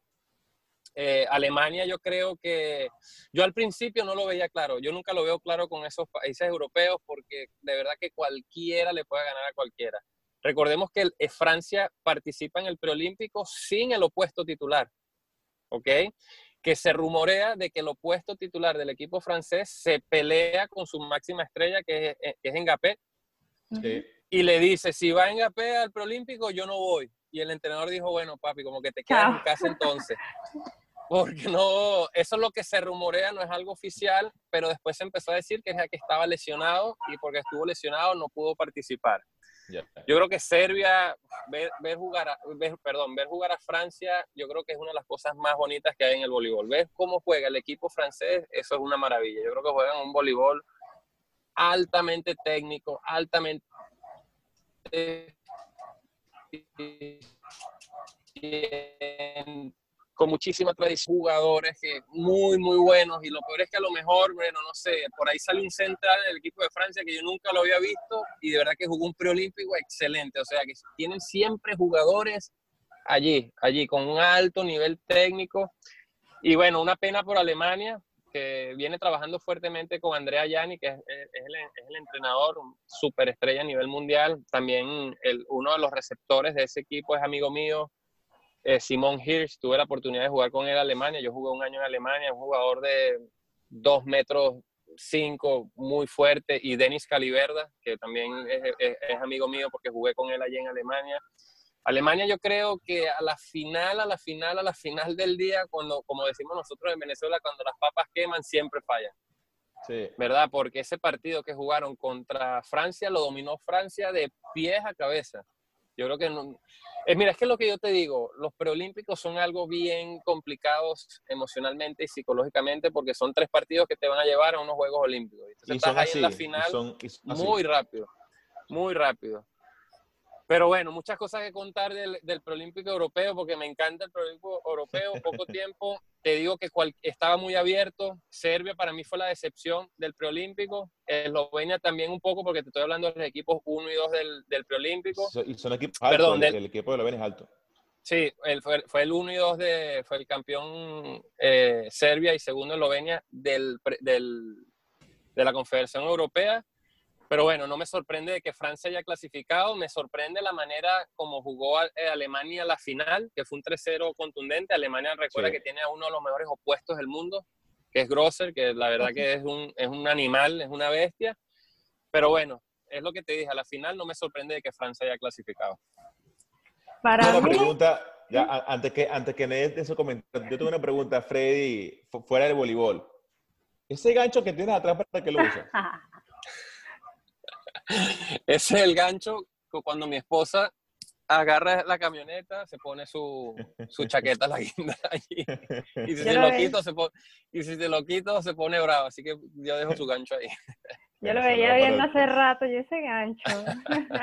S2: Eh, Alemania yo creo que yo al principio no lo veía claro, yo nunca lo veo claro con esos países europeos porque de verdad que cualquiera le puede ganar a cualquiera. Recordemos que eh, Francia participa en el preolímpico sin el opuesto titular, ¿ok? Que se rumorea de que el opuesto titular del equipo francés se pelea con su máxima estrella, que es, eh, que es Y le dice, si va Ngapé al preolímpico, yo no voy. Y el entrenador dijo, bueno, papi, como que te quedas en casa entonces. Porque no, eso es lo que se rumorea, no es algo oficial, pero después se empezó a decir que es que estaba lesionado y porque estuvo lesionado no pudo participar. Yo creo que Serbia, ver, jugar a, perdón, ver jugar a Francia, yo creo que es una de las cosas más bonitas que hay en el voleibol. Ver cómo juega el equipo francés, eso es una maravilla. Yo creo que juegan un voleibol altamente técnico, altamente con muchísima tradición, jugadores que muy, muy buenos. Y lo peor es que a lo mejor, bueno, no sé, por ahí sale un central del equipo de Francia que yo nunca lo había visto y de verdad que jugó un preolímpico excelente. O sea, que tienen siempre jugadores allí, allí, con un alto nivel técnico. Y bueno, una pena por Alemania, que viene trabajando fuertemente con Andrea Yanni, que es, el, entrenador, superestrella a nivel mundial. También el, uno de los receptores de ese equipo es amigo mío, eh, Simón Hirsch, tuve la oportunidad de jugar con él en Alemania, yo jugué un año en Alemania, un jugador de 2 metros 5, muy fuerte, y Denis Caliverda, que también es, amigo mío porque jugué con él allí en Alemania. Alemania yo creo que a la final, a la final, a la final del día, cuando, como decimos nosotros en Venezuela, cuando las papas queman, siempre fallan. Sí. ¿Verdad? Porque ese partido que jugaron contra Francia lo dominó Francia de pies a cabeza. Yo creo que no. Eh, mira, es que lo que yo te digo, los preolímpicos son algo bien complicados emocionalmente y psicológicamente porque son tres partidos que te van a llevar a unos Juegos Olímpicos. y estás ahí en la final muy rápido, muy rápido. Pero bueno, muchas cosas que contar del, del preolímpico europeo, porque me encanta el preolímpico europeo, poco tiempo. Te digo que estaba muy abierto. Serbia para mí fue la decepción del preolímpico. Eslovenia también un poco, porque te estoy hablando de los equipos 1 y 2 del, del preolímpico.
S1: Y son equipos altos, Perdón, el, equipo de Eslovenia es alto.
S2: Sí, fue, fue, el 1 y 2 de, fue el campeón eh, Serbia y segundo Eslovenia del, del, de la Confederación Europea Pero bueno, no me sorprende de que Francia haya clasificado, me sorprende la manera como jugó eh, Alemania la final, que fue un 3-0 contundente. Alemania recuerda que tiene a uno de los mejores opuestos del mundo, que es Grosser, que la verdad que es un, es un animal, es una bestia. Pero bueno, es lo que te dije, a la final no me sorprende de que Francia haya clasificado.
S1: Para una pregunta, ya, antes que, antes que me des eso comentario, yo tengo una pregunta, Freddy, fuera del voleibol. Ese gancho que tienes atrás, ¿para qué lo usas?
S2: Ese es el gancho cuando mi esposa agarra la camioneta, se pone su, su chaqueta la guinda allí. Y si, se lo quito, se pone, y si se lo quito, se pone bravo. Así que yo dejo su gancho ahí.
S3: Yo lo veía viendo hace rato, yo ese gancho.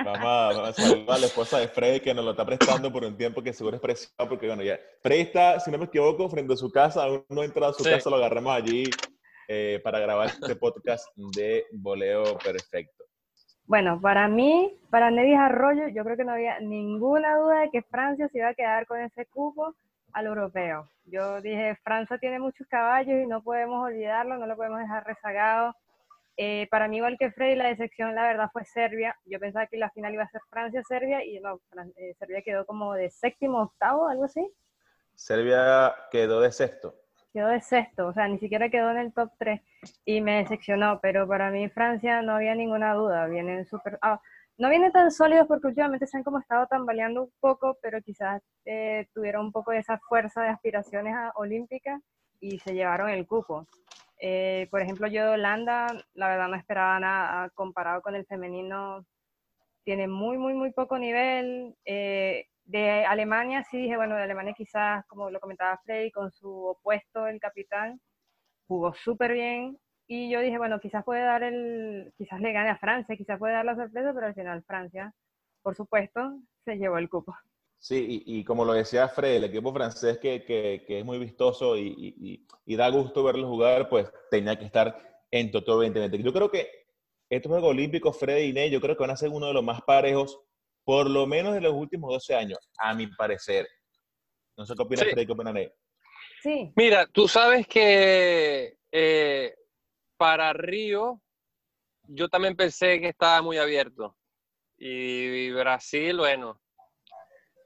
S1: Vamos a, saludar a la esposa de Freddy que nos lo está prestando por un tiempo que seguro es preciado, porque bueno, ya. Freddy está, si no me equivoco, frente a su casa, aún no ha entrado a su casa, lo agarramos allí eh, para grabar este podcast de Voleo Perfecto.
S3: Bueno, para mí, para Neddy Arroyo, yo creo que no había ninguna duda de que Francia se iba a quedar con ese cupo al europeo. Yo dije, Francia tiene muchos caballos y no podemos olvidarlo, no lo podemos dejar rezagado eh, para mí, igual que Freddy, la decepción, la verdad, fue Serbia. Yo pensaba que la final iba a ser Francia-Serbia y no, eh, Serbia quedó como de séptimo, octavo, algo así.
S1: Serbia quedó de sexto.
S3: Quedó de sexto, o sea, ni siquiera quedó en el top 3 y me decepcionó, pero para mí Francia no había ninguna duda, vienen súper... Ah, no vienen tan sólidos porque últimamente se han como estado tambaleando un poco, pero quizás eh, tuvieron un poco de esa fuerza de aspiraciones olímpicas y se llevaron el cupo. Eh, por ejemplo, yo de Holanda, la verdad no esperaba nada comparado con el femenino. Tiene muy, muy, muy poco nivel. Eh, de Alemania sí dije, bueno, de Alemania quizás, como lo comentaba Frey, con su opuesto, el capitán, jugó súper bien. Y yo dije, bueno, quizás puede dar el, quizás le gane a Francia, quizás puede dar la sorpresa, pero al final Francia, por supuesto, se llevó el cupo.
S1: Sí, y, como lo decía Fred, el equipo francés que, que, es muy vistoso y, y, da gusto verlo jugar, pues tenía que estar en Toto 2020. Yo creo que estos Juegos Olímpicos, Fred y Ney, yo creo que van a ser uno de los más parejos, por lo menos de los últimos 12 años, a mi parecer. No sé qué opina Fred y qué.
S2: Sí. Mira, tú sabes que eh, para Río, yo también pensé que estaba muy abierto. Y Brasil, bueno,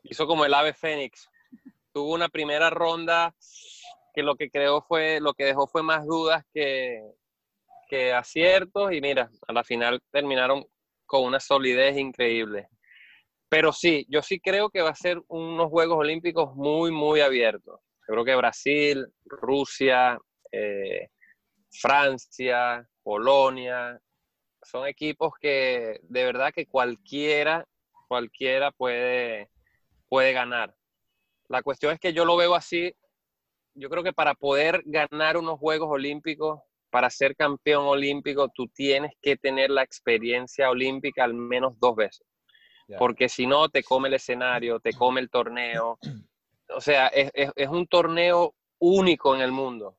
S2: hizo como el ave fénix. Tuvo una primera ronda que lo que creó fue, lo que dejó fue más dudas que, que aciertos y mira, a la final terminaron con una solidez increíble. Pero sí, yo sí creo que va a ser unos Juegos Olímpicos muy, muy abiertos. Creo que Brasil, Rusia, eh, Francia, Polonia, son equipos que de verdad que cualquiera, cualquiera puede, puede ganar. La cuestión es que yo lo veo así. Yo creo que para poder ganar unos Juegos Olímpicos, para ser campeón olímpico, tú tienes que tener la experiencia olímpica al menos dos veces. Porque si no, te come el escenario, te come el torneo. O sea, es, es un torneo único en el mundo.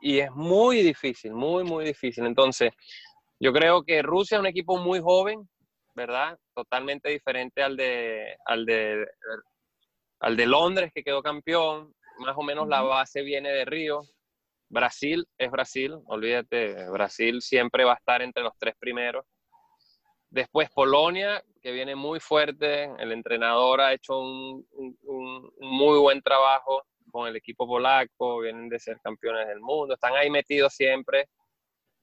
S2: Y es muy difícil, muy, muy difícil. Entonces, yo creo que Rusia es un equipo muy joven, ¿verdad? Totalmente diferente al de, al de al de Londres, que quedó campeón, más o menos la base viene de Río. Brasil es Brasil, olvídate, Brasil siempre va a estar entre los tres primeros. Después Polonia, que viene muy fuerte, el entrenador ha hecho un, muy buen trabajo con el equipo polaco, vienen de ser campeones del mundo, están ahí metidos siempre.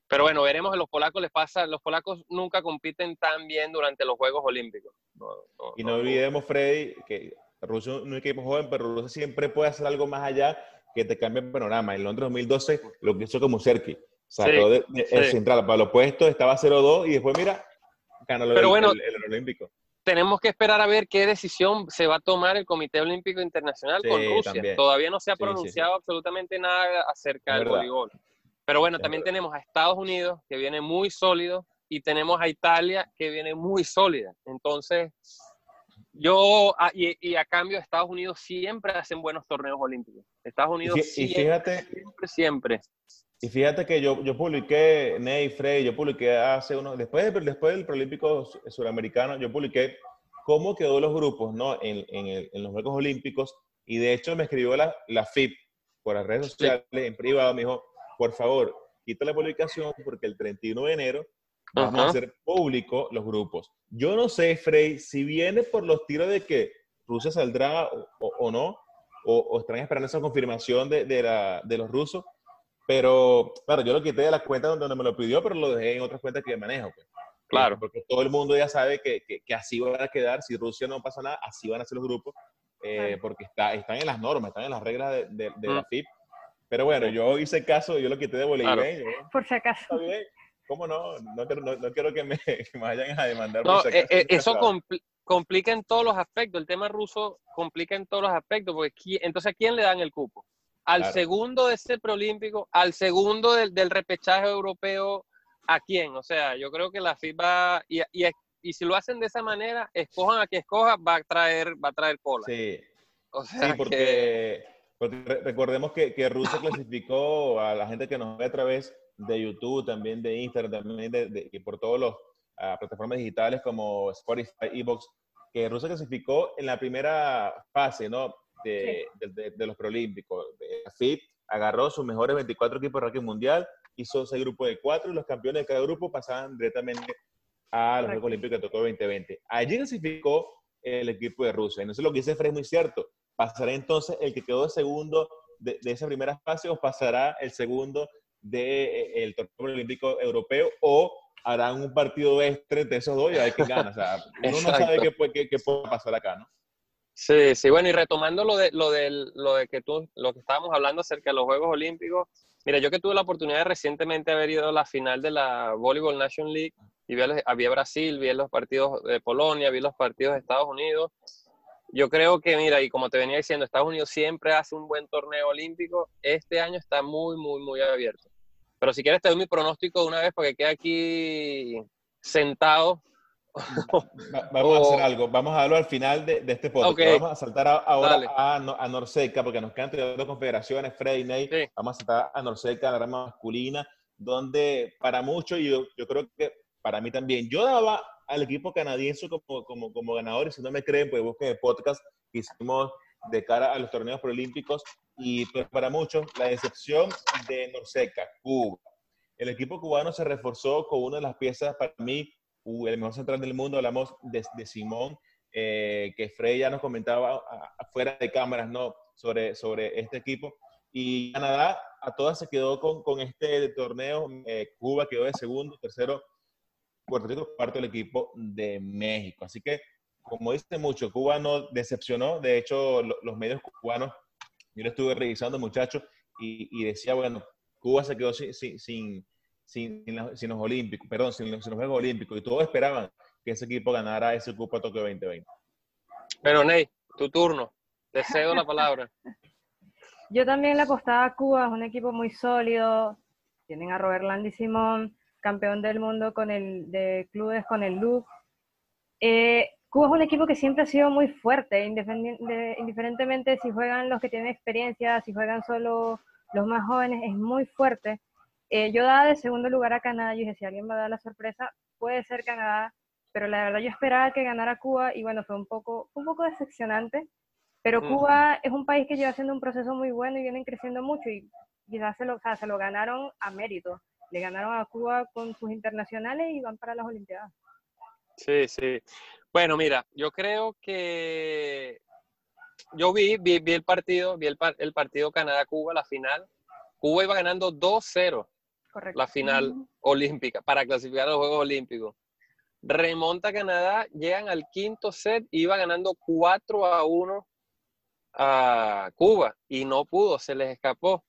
S2: Pero bueno, veremos a los polacos les pasa, los polacos nunca compiten tan bien durante los Juegos Olímpicos.
S1: y no, olvidemos, Freddy, que Rusia es un equipo joven, pero Rusia siempre puede hacer algo más allá que te cambie el panorama. En Londres 2012 lo que hizo como Serki. Sacó de, el central para los opuesto, estaba 0-2 y después, mira, ganó el,
S2: pero bueno, el, Olímpico. Tenemos que esperar a ver qué decisión se va a tomar el Comité Olímpico Internacional con Rusia. Todavía no se ha pronunciado absolutamente nada acerca del voleibol. Pero bueno, también tenemos a Estados Unidos, que viene muy sólido, y tenemos a Italia, que viene muy sólida. Entonces, yo, y, a cambio, Estados Unidos siempre hacen buenos torneos olímpicos. Estados Unidos siempre, fíjate, siempre, siempre.
S1: Y fíjate que yo, yo publiqué, Ney, Frey, yo publiqué hace unos, después, después del Prolímpico Suramericano, yo publiqué cómo quedó los grupos, ¿no? En, en, en, los Juegos Olímpicos. Y de hecho me escribió la, la FIP por las redes sociales, en privado, me dijo, por favor, quita la publicación porque el 31 de enero vamos a hacer público los grupos. Yo no sé, Frey, si viene por los tiros de que Rusia saldrá o, no, o, están esperando esa confirmación de, de, la, de, los rusos, pero claro, yo lo quité de las cuentas donde me lo pidió, pero lo dejé en otras cuentas que manejo. Pues.
S2: Claro.
S1: Porque todo el mundo ya sabe que, que, así van a quedar, si Rusia no pasa nada, así van a ser los grupos, eh, porque está, están en las normas, están en las reglas de, de, de la mm. FIP. Pero bueno, yo hice caso, yo lo quité de Bolivia.
S3: Por si acaso.
S1: Está bien. ¿Cómo no? No, no, quiero que me, que me, vayan a demandar.
S2: No, eh, eh, eso complica en todos los aspectos. El tema ruso complica en todos los aspectos, porque entonces ¿a quién le dan el cupo? Al segundo de ese preolímpico, al segundo del, del, repechaje europeo, ¿a quién? O sea, yo creo que la FIFA, y, y, y, si lo hacen de esa manera, escojan a quien escoja, va a traer, va a traer cola.
S1: Sí, sí porque, porque recordemos que, que Rusia clasificó a la gente que nos ve a través de YouTube, también de Instagram, también de, y por todas las ah, plataformas digitales como Spotify, Evox, que Rusia clasificó en la primera fase ¿no? De, de los preolímpicos. FIT agarró sus mejores 24 equipos de ranking mundial, hizo ese grupo de cuatro y los campeones de cada grupo pasaban directamente a los Juegos Olímpicos de Tokio 2020. Allí clasificó el equipo de Rusia. Entonces lo que dice Fred es muy cierto. Pasará entonces el que quedó segundo de, de esa primera fase o pasará el segundo del de, eh, torneo olímpico europeo o harán un partido extra entre esos dos y a ver quién gana. O sea, uno no sabe qué, qué, qué, puede pasar acá, ¿no?
S2: Sí, sí, bueno, y retomando lo de, lo de, lo de que tú, lo que estábamos hablando acerca de los Juegos Olímpicos, mira, yo que tuve la oportunidad de recientemente haber ido a la final de la Volleyball Nation League y vi, había Brasil, vi los partidos de Polonia, vi los partidos de Estados Unidos, yo creo que, mira, y como te venía diciendo, Estados Unidos siempre hace un buen torneo olímpico. Este año está muy, muy, muy abierto. Pero si quieres te doy mi pronóstico de una vez porque quede aquí sentado.
S1: vamos a hacer algo. Vamos a darlo al final de, este podcast. Vamos a saltar ahora a, a, Norseca porque nos quedan dos confederaciones, Freddy y Ney. Vamos a saltar a Norseca, la rama masculina, donde para muchos, y yo, yo creo que para mí también, yo daba al equipo canadiense como, como, como ganador. Y si no me creen, pues busquen el podcast que hicimos de cara a los torneos preolímpicos. Y pues, para muchos, la decepción de Norseca, Cuba. El equipo cubano se reforzó con una de las piezas, para mí, el mejor central del mundo. Hablamos de, de Simón, eh, que Frey ya nos comentaba afuera de cámaras ¿no? sobre, sobre este equipo. Y Canadá a todas se quedó con, con este torneo. Eh, Cuba quedó de segundo, tercero Puerto Rico parte del equipo de México. Así que, como dice mucho, Cuba no decepcionó. De hecho, los medios cubanos, yo lo estuve revisando, muchachos, y, decía, bueno, Cuba se quedó sin, sin, sin, los Olímpicos, perdón, sin los, Juegos Olímpicos, y todos esperaban que ese equipo ganara ese cupo a Tokio 2020.
S2: Pero, Ney, tu turno. Te cedo la palabra.
S3: Yo también le apostaba a Cuba, es un equipo muy sólido. Tienen a Robert Landy Simón, campeón del mundo con el, de clubes con el Louvre. Eh, Cuba es un equipo que siempre ha sido muy fuerte, indiferentemente si juegan los que tienen experiencia, si juegan solo los más jóvenes, es muy fuerte. Eh, yo daba de segundo lugar a Canadá, yo dije, si alguien va a dar la sorpresa, puede ser Canadá, pero la verdad yo esperaba que ganara Cuba y bueno, fue un poco, un poco decepcionante, pero Cuba es un país que lleva haciendo un proceso muy bueno y vienen creciendo mucho y quizás se lo, o sea, se lo ganaron a mérito le ganaron a Cuba con sus internacionales y van para las Olimpiadas.
S2: Sí, sí. Bueno, mira, yo creo que yo vi, vi, el partido, vi el, el partido Canadá-Cuba, la final. Cuba iba ganando 2-0 la final olímpica para clasificar a los Juegos Olímpicos. Remonta Canadá, llegan al quinto set, iba ganando 4 a 1 a Cuba y no pudo, se les escapó.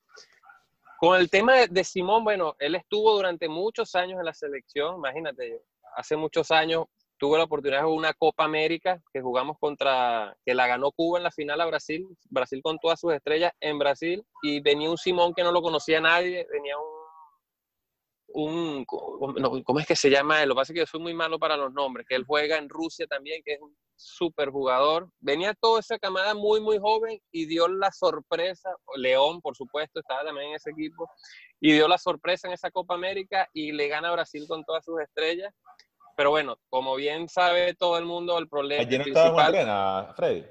S2: Con el tema de, Simón, bueno, él estuvo durante muchos años en la selección, imagínate, hace muchos años tuve la oportunidad de jugar una Copa América que jugamos contra, que la ganó Cuba en la final a Brasil, Brasil con todas sus estrellas en Brasil, y venía un Simón que no lo conocía nadie, venía un un, ¿cómo es que se llama? Lo que pasa es que yo soy muy malo para los nombres, que él juega en Rusia también, que es un súper jugador. Venía toda esa camada muy, muy joven y dio la sorpresa, León, por supuesto, estaba también en ese equipo, y dio la sorpresa en esa Copa América y le gana a Brasil con todas sus estrellas. Pero bueno, como bien sabe todo el mundo, el problema
S1: ¿Ayer no estaba Juan Torena, Freddy?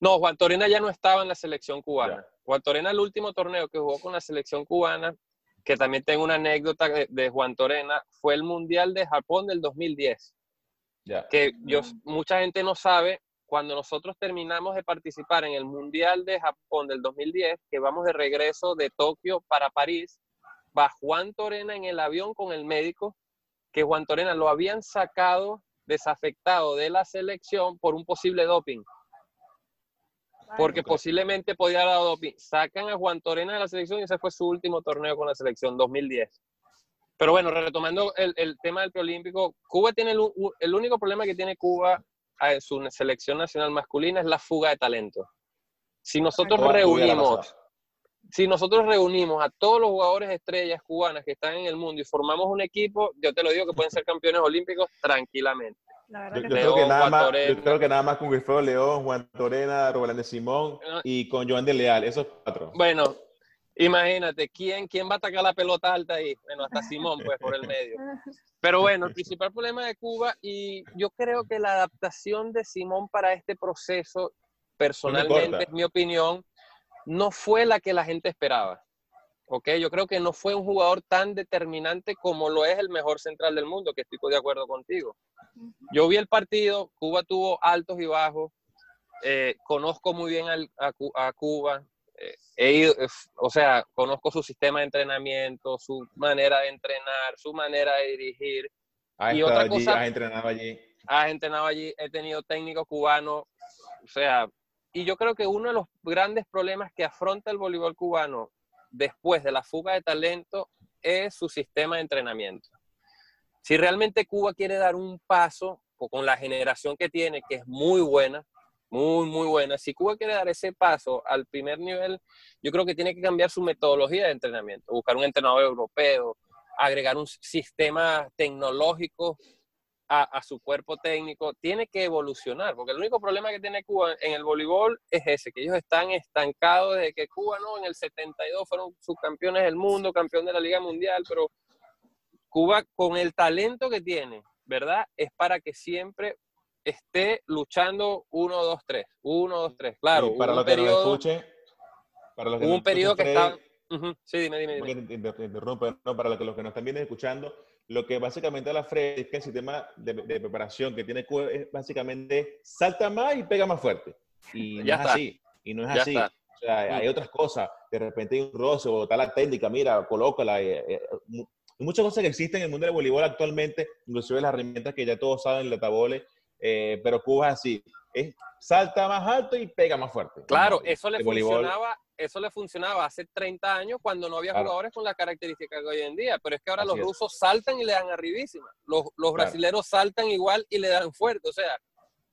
S2: No, Juan Torena ya no estaba en la selección cubana. Juan Torena, el último torneo que jugó con la selección cubana, que también tengo una anécdota de, Juan Torena, fue el Mundial de Japón del 2010. Que yo, mucha gente no sabe, cuando nosotros terminamos de participar en el Mundial de Japón del 2010, que vamos de regreso de Tokio para París, va Juan Torena en el avión con el médico, que Juan Torena lo habían sacado desafectado de la selección por un posible doping. Porque posiblemente podía haber dado doping. Sacan a Juan Torena de la selección y ese fue su último torneo con la selección, 2010. Pero bueno, retomando el, tema del preolímpico, Cuba tiene el, el, único problema que tiene Cuba en su selección nacional masculina es la fuga de talento. Si nosotros reunimos, si nosotros reunimos a todos los jugadores estrellas cubanas que están en el mundo y formamos un equipo, yo te lo digo que pueden ser campeones olímpicos tranquilamente.
S1: Yo, creo que nada más, yo, creo que nada más, con Wilfredo León, Juan Torena, de Simón y con Joan de Leal, esos cuatro.
S2: Bueno, imagínate, ¿quién, ¿quién va a atacar la pelota alta ahí? Bueno, hasta Simón, pues, por el medio. Pero bueno, el principal problema de Cuba, y yo creo que la adaptación de Simón para este proceso, personalmente, es mi opinión, no fue la que la gente esperaba. ¿ok? Yo creo que no fue un jugador tan determinante como lo es el mejor central del mundo, que estoy de acuerdo contigo. Yo vi el partido, Cuba tuvo altos y bajos, eh, conozco muy bien a, Cuba, eh, o sea, conozco su sistema de entrenamiento, su manera de entrenar, su manera de dirigir.
S1: y otra cosa, has entrenado allí.
S2: Has entrenado allí, he tenido técnicos cubanos, o sea, y yo creo que uno de los grandes problemas que afronta el voleibol cubano después de la fuga de talento es su sistema de entrenamiento. Si realmente Cuba quiere dar un paso con la generación que tiene, que es muy buena, muy, muy buena, si Cuba quiere dar ese paso al primer nivel, yo creo que tiene que cambiar su metodología de entrenamiento, buscar un entrenador europeo, agregar un sistema tecnológico a, su cuerpo técnico, tiene que evolucionar, porque el único problema que tiene Cuba en el voleibol es ese, que ellos están estancados desde que Cuba, ¿no? En el 72 fueron subcampeones del mundo, campeón de la Liga Mundial, pero Cuba con el talento que tiene, ¿verdad? Es para que siempre esté luchando 1, 2, 3, 1, 2, 3, claro.
S1: para lo que periodo, nos escuche,
S2: para los que un periodo que está... Sí, dime, dime.
S1: dime. Interrumpe, no, para los que, los que nos están viendo escuchando, lo que básicamente la Fred es que el sistema de, preparación que tiene es básicamente salta más y pega más fuerte. Y ya no es así. Y no es así. O sea, hay otras cosas. De repente hay un roce o tal la técnica, mira, colócala. Eh, eh, hay muchas cosas que existen en el mundo del voleibol actualmente, inclusive las herramientas que ya todos saben, el tabole, eh, pero Cuba es así. Es, salta más alto y pega más fuerte.
S2: Claro, eso le funcionaba eso le funcionaba hace 30 años cuando no había jugadores con la característica que hoy en día, pero es que ahora los rusos saltan y le dan arribísima, los, los brasileros saltan igual y le dan fuerte, o sea,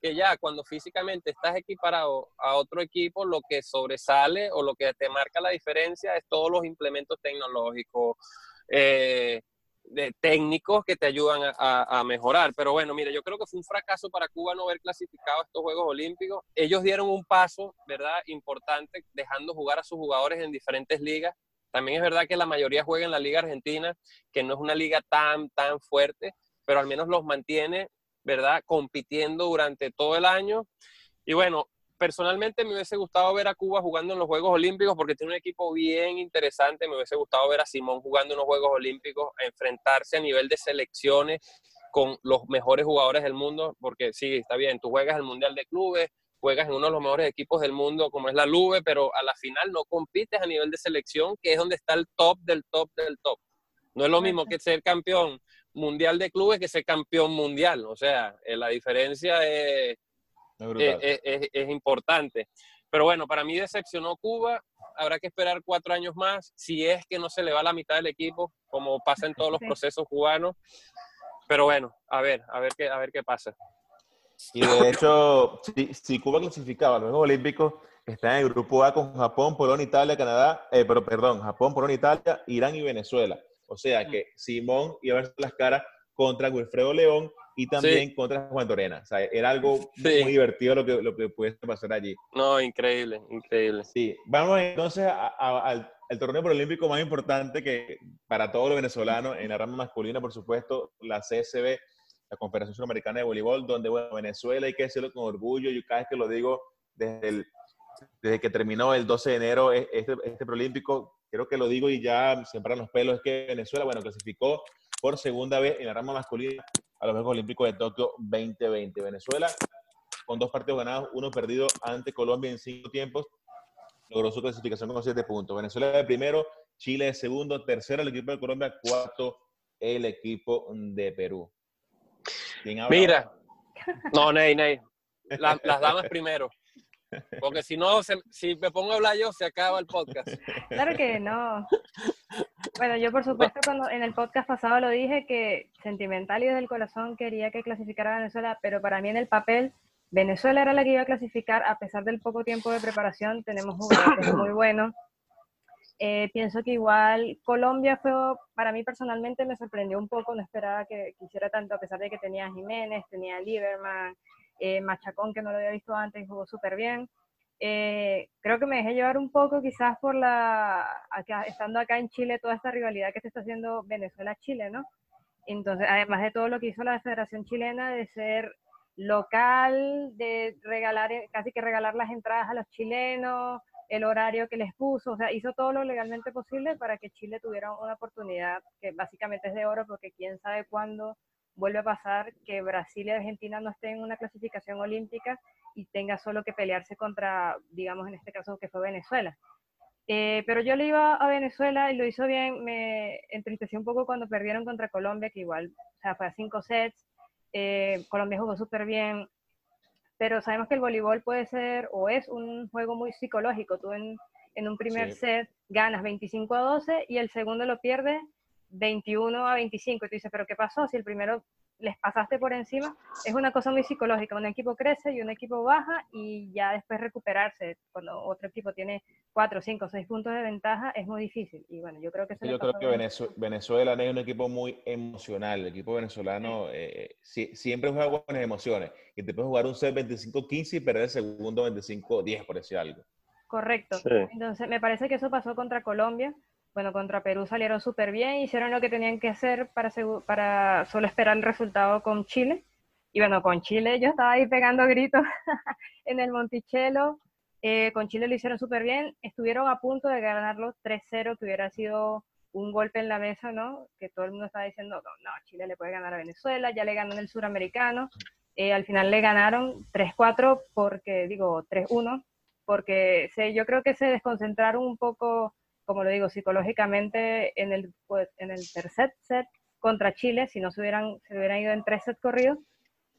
S2: que ya cuando físicamente estás equiparado a otro equipo, lo que sobresale o lo que te marca la diferencia es todos los implementos tecnológicos, eh, de técnicos que te ayudan a, mejorar. Pero bueno, mire, yo creo que fue un fracaso para Cuba no haber clasificado estos Juegos Olímpicos. Ellos dieron un paso, ¿verdad? Importante, dejando jugar a sus jugadores en diferentes ligas. También es verdad que la mayoría juega en la Liga Argentina, que no es una liga tan, tan fuerte, pero al menos los mantiene, ¿verdad? Compitiendo durante todo el año. Y bueno, personalmente me hubiese gustado ver a Cuba jugando en los Juegos Olímpicos porque tiene un equipo bien interesante. Me hubiese gustado ver a Simón jugando en los Juegos Olímpicos, enfrentarse a nivel de selecciones con los mejores jugadores del mundo, porque sí, está bien, tú juegas el Mundial de Clubes, juegas en uno de los mejores equipos del mundo como es la Lube, pero a la final no compites a nivel de selección, que es donde está el top del top del top. No es lo mismo que ser campeón mundial de clubes que ser campeón mundial. O sea, eh, la diferencia es, es, importante. Pero bueno, para mí decepcionó Cuba. Habrá que esperar cuatro años más, si es que no se le va la mitad del equipo, como pasa en todos los procesos cubanos. Pero bueno, a ver, a ver qué, a ver qué pasa.
S1: Y de hecho, si, Cuba clasificaba a los Juegos Olímpicos, está en el grupo A con Japón, Polonia, Italia, Canadá, eh, pero perdón, Japón, Polonia, Italia, Irán y Venezuela. O sea que Simón iba a ver las caras contra Wilfredo León y también contra Juan Torena. O sea, era algo muy divertido lo que, lo que puede pasar allí.
S2: No, increíble, increíble.
S1: Sí, vamos entonces al, torneo preolímpico más importante que para todos los venezolanos, en la rama masculina, por supuesto, la CSB, la Confederación Sudamericana de Voleibol, donde, bueno, Venezuela hay que decirlo con orgullo, yo cada vez que lo digo, desde, el, desde que terminó el 12 de enero este, este preolímpico, creo que lo digo y ya siempre los pelos, es que Venezuela, bueno, clasificó por segunda vez en la rama masculina a los Juegos Olímpicos de Tokio 2020. Venezuela, con dos partidos ganados, uno perdido ante Colombia en cinco tiempos, logró su clasificación con siete puntos. Venezuela de primero, Chile de segundo, tercero el equipo de Colombia, cuarto el equipo de Perú.
S2: Mira, no, Ney, Ney, las damas primero. Porque si no, si me pongo a hablar yo, se acaba el podcast.
S3: Claro que no. Bueno, yo por supuesto cuando en el podcast pasado lo dije que sentimental y desde el corazón quería que clasificara a Venezuela, pero para mí en el papel Venezuela era la que iba a clasificar a pesar del poco tiempo de preparación. Tenemos jugadores muy buenos. Eh, pienso que igual Colombia fue, para mí personalmente me sorprendió un poco, no esperaba que quisiera tanto, a pesar de que tenía Jiménez, tenía Lieberman, eh, Machacón, que no lo había visto antes jugó súper bien. Eh, creo que me dejé llevar un poco quizás por la, estando acá en Chile, toda esta rivalidad que se está haciendo Venezuela-Chile, ¿no? Entonces, además de todo lo que hizo la Federación Chilena de ser local, de regalar, casi que regalar las entradas a los chilenos, el horario que les puso, o sea, hizo todo lo legalmente posible para que Chile tuviera una oportunidad que básicamente es de oro, porque quién sabe cuándo vuelve a pasar que Brasil y Argentina no estén en una clasificación olímpica y tenga solo que pelearse contra, digamos en este caso que fue Venezuela. Eh, pero yo le iba a Venezuela y lo hizo bien, me entristeció un poco cuando perdieron contra Colombia, que igual, o sea, fue a cinco sets, eh, Colombia jugó súper bien, pero sabemos que el voleibol puede ser o es un juego muy psicológico, tú en, en un primer set ganas 25 a 12 y el segundo lo pierdes 21 a 25 y tú dices, pero ¿qué pasó? Si el primero les pasaste por encima, es una cosa muy psicológica. Un equipo crece y un equipo baja y ya después recuperarse cuando otro equipo tiene 4, 5, 6 puntos de ventaja es muy difícil. Y bueno, yo creo que
S1: Yo creo que Venezuela, es un equipo muy emocional. El equipo venezolano eh, siempre juega buenas emociones. Y te puedes jugar un set 25-15 y perder el segundo 25-10, por decir algo.
S3: Correcto. Entonces, me parece que eso pasó contra Colombia bueno, contra Perú salieron súper bien, hicieron lo que tenían que hacer para, para solo esperar el resultado con Chile. Y bueno, con Chile yo estaba ahí pegando gritos en el Monticello. Eh, con Chile lo hicieron súper bien. Estuvieron a punto de ganarlo 3-0, que hubiera sido un golpe en la mesa, ¿no? Que todo el mundo estaba diciendo, no, no, Chile le puede ganar a Venezuela, ya le ganó en el suramericano. Eh, al final le ganaron 3-4 porque, digo, 3-1, porque se, yo creo que se desconcentraron un poco como lo digo, psicológicamente en el, pues, en el tercer set contra Chile, si no se hubieran, se hubieran ido en tres sets corridos.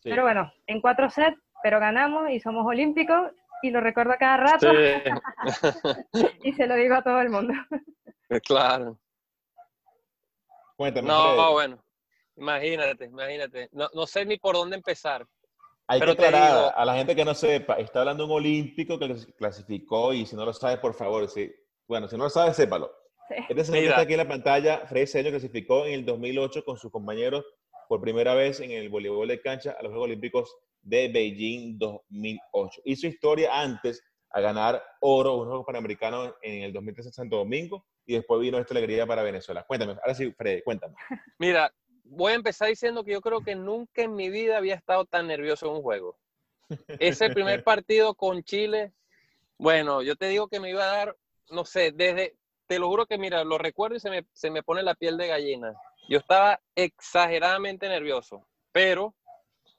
S3: Pero bueno, en cuatro sets, pero ganamos y somos olímpicos y lo recuerdo a cada rato. y se lo digo a todo el mundo.
S2: Claro.
S1: Cuéntame.
S2: No, bueno, imagínate, imagínate. No, no, sé ni por dónde empezar.
S1: Hay que aclarar a la gente que no sepa, está hablando un olímpico que clasificó y si no lo sabe, por favor, sí, bueno, si no lo sabes, sépalo. Este señor que está aquí en la pantalla, Freddy Seño, clasificó en el 2008 con sus compañeros por primera vez en el voleibol de cancha a los Juegos Olímpicos de Beijing 2008. Hizo historia antes a ganar oro, unos Juegos Panamericanos en el 2013 en Santo Domingo y después vino esta alegría para Venezuela. Cuéntame, ahora sí, Freddy, cuéntame.
S2: Mira, voy a empezar diciendo que yo creo que nunca en mi vida había estado tan nervioso en un juego. Ese primer partido con Chile, bueno, yo te digo que me iba a dar no sé, desde, te lo juro que mira, lo recuerdo y se me, se me pone la piel de gallina. Yo estaba exageradamente nervioso, pero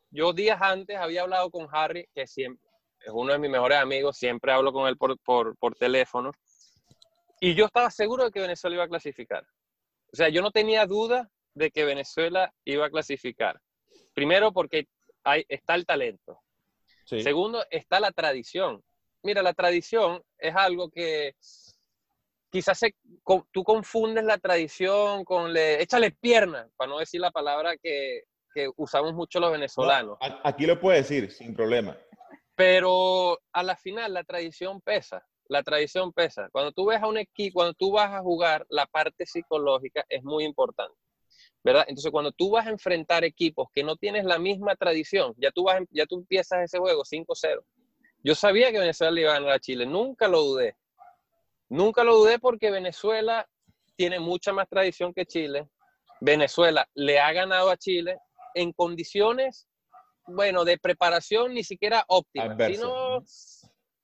S2: yo días antes había hablado con Harry, que siempre es uno de mis mejores amigos, siempre hablo con él por, por, por teléfono, y yo estaba seguro de que Venezuela iba a clasificar. O sea, yo no tenía duda de que Venezuela iba a clasificar. Primero porque hay, está el talento. Segundo, está la tradición mira, la tradición es algo que quizás tú confundes la tradición con le, échale pierna, para no decir la palabra que, usamos mucho los venezolanos.
S1: aquí lo puedes decir, sin problema.
S2: Pero a la final la tradición pesa, la tradición pesa. Cuando tú ves a un equipo, cuando tú vas a jugar, la parte psicológica es muy importante. ¿verdad? Entonces, cuando tú vas a enfrentar equipos que no tienes la misma tradición, ya tú, vas, ya tú empiezas ese juego 5-0 yo sabía que Venezuela le iba a ganar a Chile, nunca lo dudé. Nunca lo dudé porque Venezuela tiene mucha más tradición que Chile. Venezuela le ha ganado a Chile en condiciones, bueno, de preparación ni siquiera óptimas, sino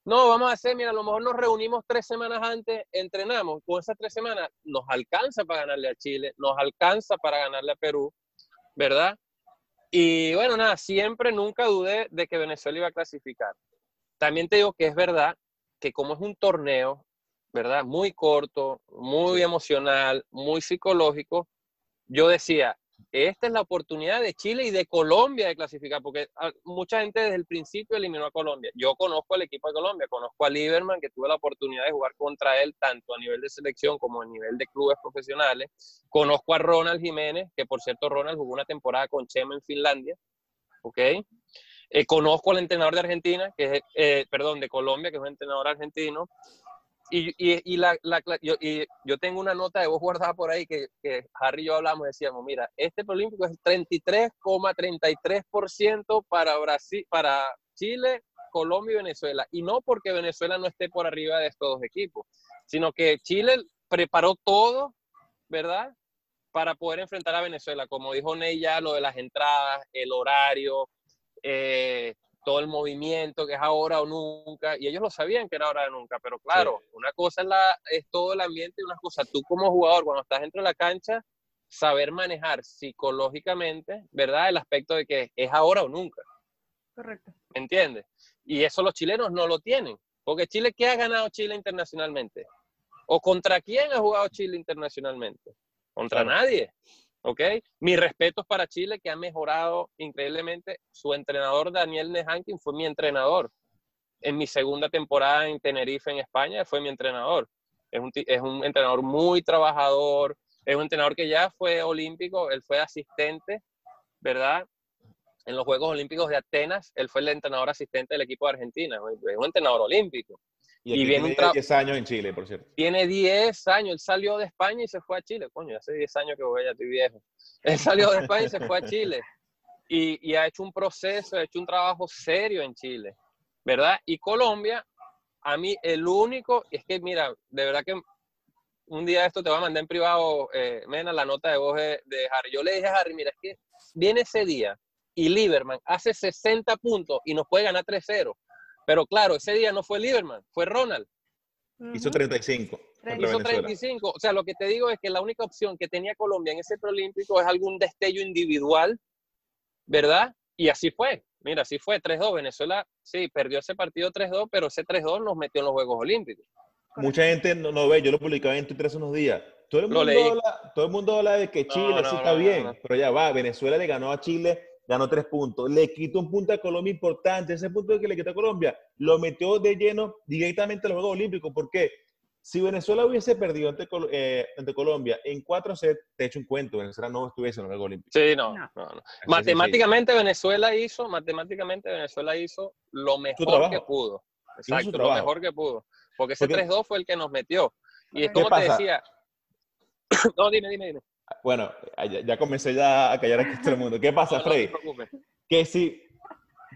S2: No, vamos a hacer, mira, a lo mejor nos reunimos tres semanas antes, entrenamos, con esas tres semanas nos alcanza para ganarle a Chile, nos alcanza para ganarle a Perú, ¿verdad? Y bueno, nada, siempre, nunca dudé de que Venezuela iba a clasificar. También te digo que es verdad que como es un torneo, ¿verdad? Muy corto, muy emocional, muy psicológico, yo decía, esta es la oportunidad de Chile y de Colombia de clasificar, porque ah, mucha gente desde el principio eliminó a Colombia. Yo conozco al equipo de Colombia, conozco a Lieberman, que tuve la oportunidad de jugar contra él tanto a nivel de selección como a nivel de clubes profesionales. Conozco a Ronald Jiménez, que por cierto Ronald jugó una temporada con Chema en Finlandia, ¿ok? Eh, conozco al entrenador de Argentina, que es, eh, perdón, de Colombia, que es un entrenador argentino. Y, y, la, yo, y, yo, tengo una nota de voz guardada por ahí que, que Harry y yo hablamos, decíamos, mira, este preolímpico es 33,33% para Brasil, para Chile, Colombia y Venezuela. Y no porque Venezuela no esté por arriba de estos dos equipos, sino que Chile preparó todo, ¿verdad? Para poder enfrentar a Venezuela. Como dijo Ney ya, lo de las entradas, el horario, eh, todo el movimiento, que es ahora o nunca, y ellos lo sabían que era ahora o nunca, pero claro, una cosa es, la, es todo el ambiente y una cosa, tú como jugador, cuando estás dentro de la cancha, saber manejar psicológicamente, ¿verdad? El aspecto de que es ahora o nunca.
S3: Correcto.
S2: ¿Me entiendes? Y eso los chilenos no lo tienen, porque Chile, ¿qué ha ganado Chile internacionalmente? ¿O contra quién ha jugado Chile internacionalmente? Contra nadie. ¿Ok? Mis respetos para Chile, que ha mejorado increíblemente. Su entrenador, Daniel Nehankin, fue mi entrenador. En mi segunda temporada en Tenerife, en España, fue mi entrenador. Es un, es un entrenador muy trabajador, es un entrenador que ya fue olímpico, él fue asistente, ¿verdad? En los Juegos Olímpicos de Atenas, él fue el entrenador asistente del equipo de Argentina, es un entrenador olímpico.
S1: Y, tiene 10 años en Chile, por cierto.
S2: Tiene 10 años. Él salió de España y se fue a Chile. Coño, hace 10 años que voy, ya estoy viejo. Él salió de España y se fue a Chile. Y, y, ha hecho un proceso, ha hecho un trabajo serio en Chile, ¿verdad? Y Colombia, a mí el único, es que mira, de verdad que un día esto te va a mandar en privado, eh, Mena, la nota de voz de, de, Harry. Yo le dije a Harry, mira, es que viene ese día y Lieberman hace 60 puntos y nos puede ganar 3-0. Pero claro, ese día no fue Lieberman, fue Ronald.
S1: Hizo 35.
S2: Hizo 35. O sea, lo que te digo es que la única opción que tenía Colombia en ese preolímpico es algún destello individual, ¿verdad? Y así fue. Mira, así fue, 3-2. Venezuela, sí, perdió ese partido 3-2, pero ese 3-2 nos metió en los Juegos Olímpicos.
S1: Mucha gente no, no ve, yo lo publicaba en Twitter hace unos días. Todo el, mundo habla, todo el mundo habla de que Chile sí está bien, pero ya va, Venezuela le ganó a Chile ganó tres puntos. Le quitó un punto a Colombia importante. Ese punto que le quitó a Colombia lo metió de lleno directamente a los Juegos Olímpicos. porque Si Venezuela hubiese perdido ante, eh, ante Colombia en cuatro sets, te he hecho un cuento, Venezuela no estuviese en los Juegos Olímpicos.
S2: Sí, no, no. no, Matemáticamente Venezuela hizo, matemáticamente Venezuela hizo lo mejor que pudo. Exacto, lo mejor que pudo. Porque ese 3-2 fue el que nos metió. Y es como te decía. no, dime, dime, dime.
S1: Bueno, ya, comencé ya a callar aquí todo el mundo. ¿Qué pasa, Freddy? que si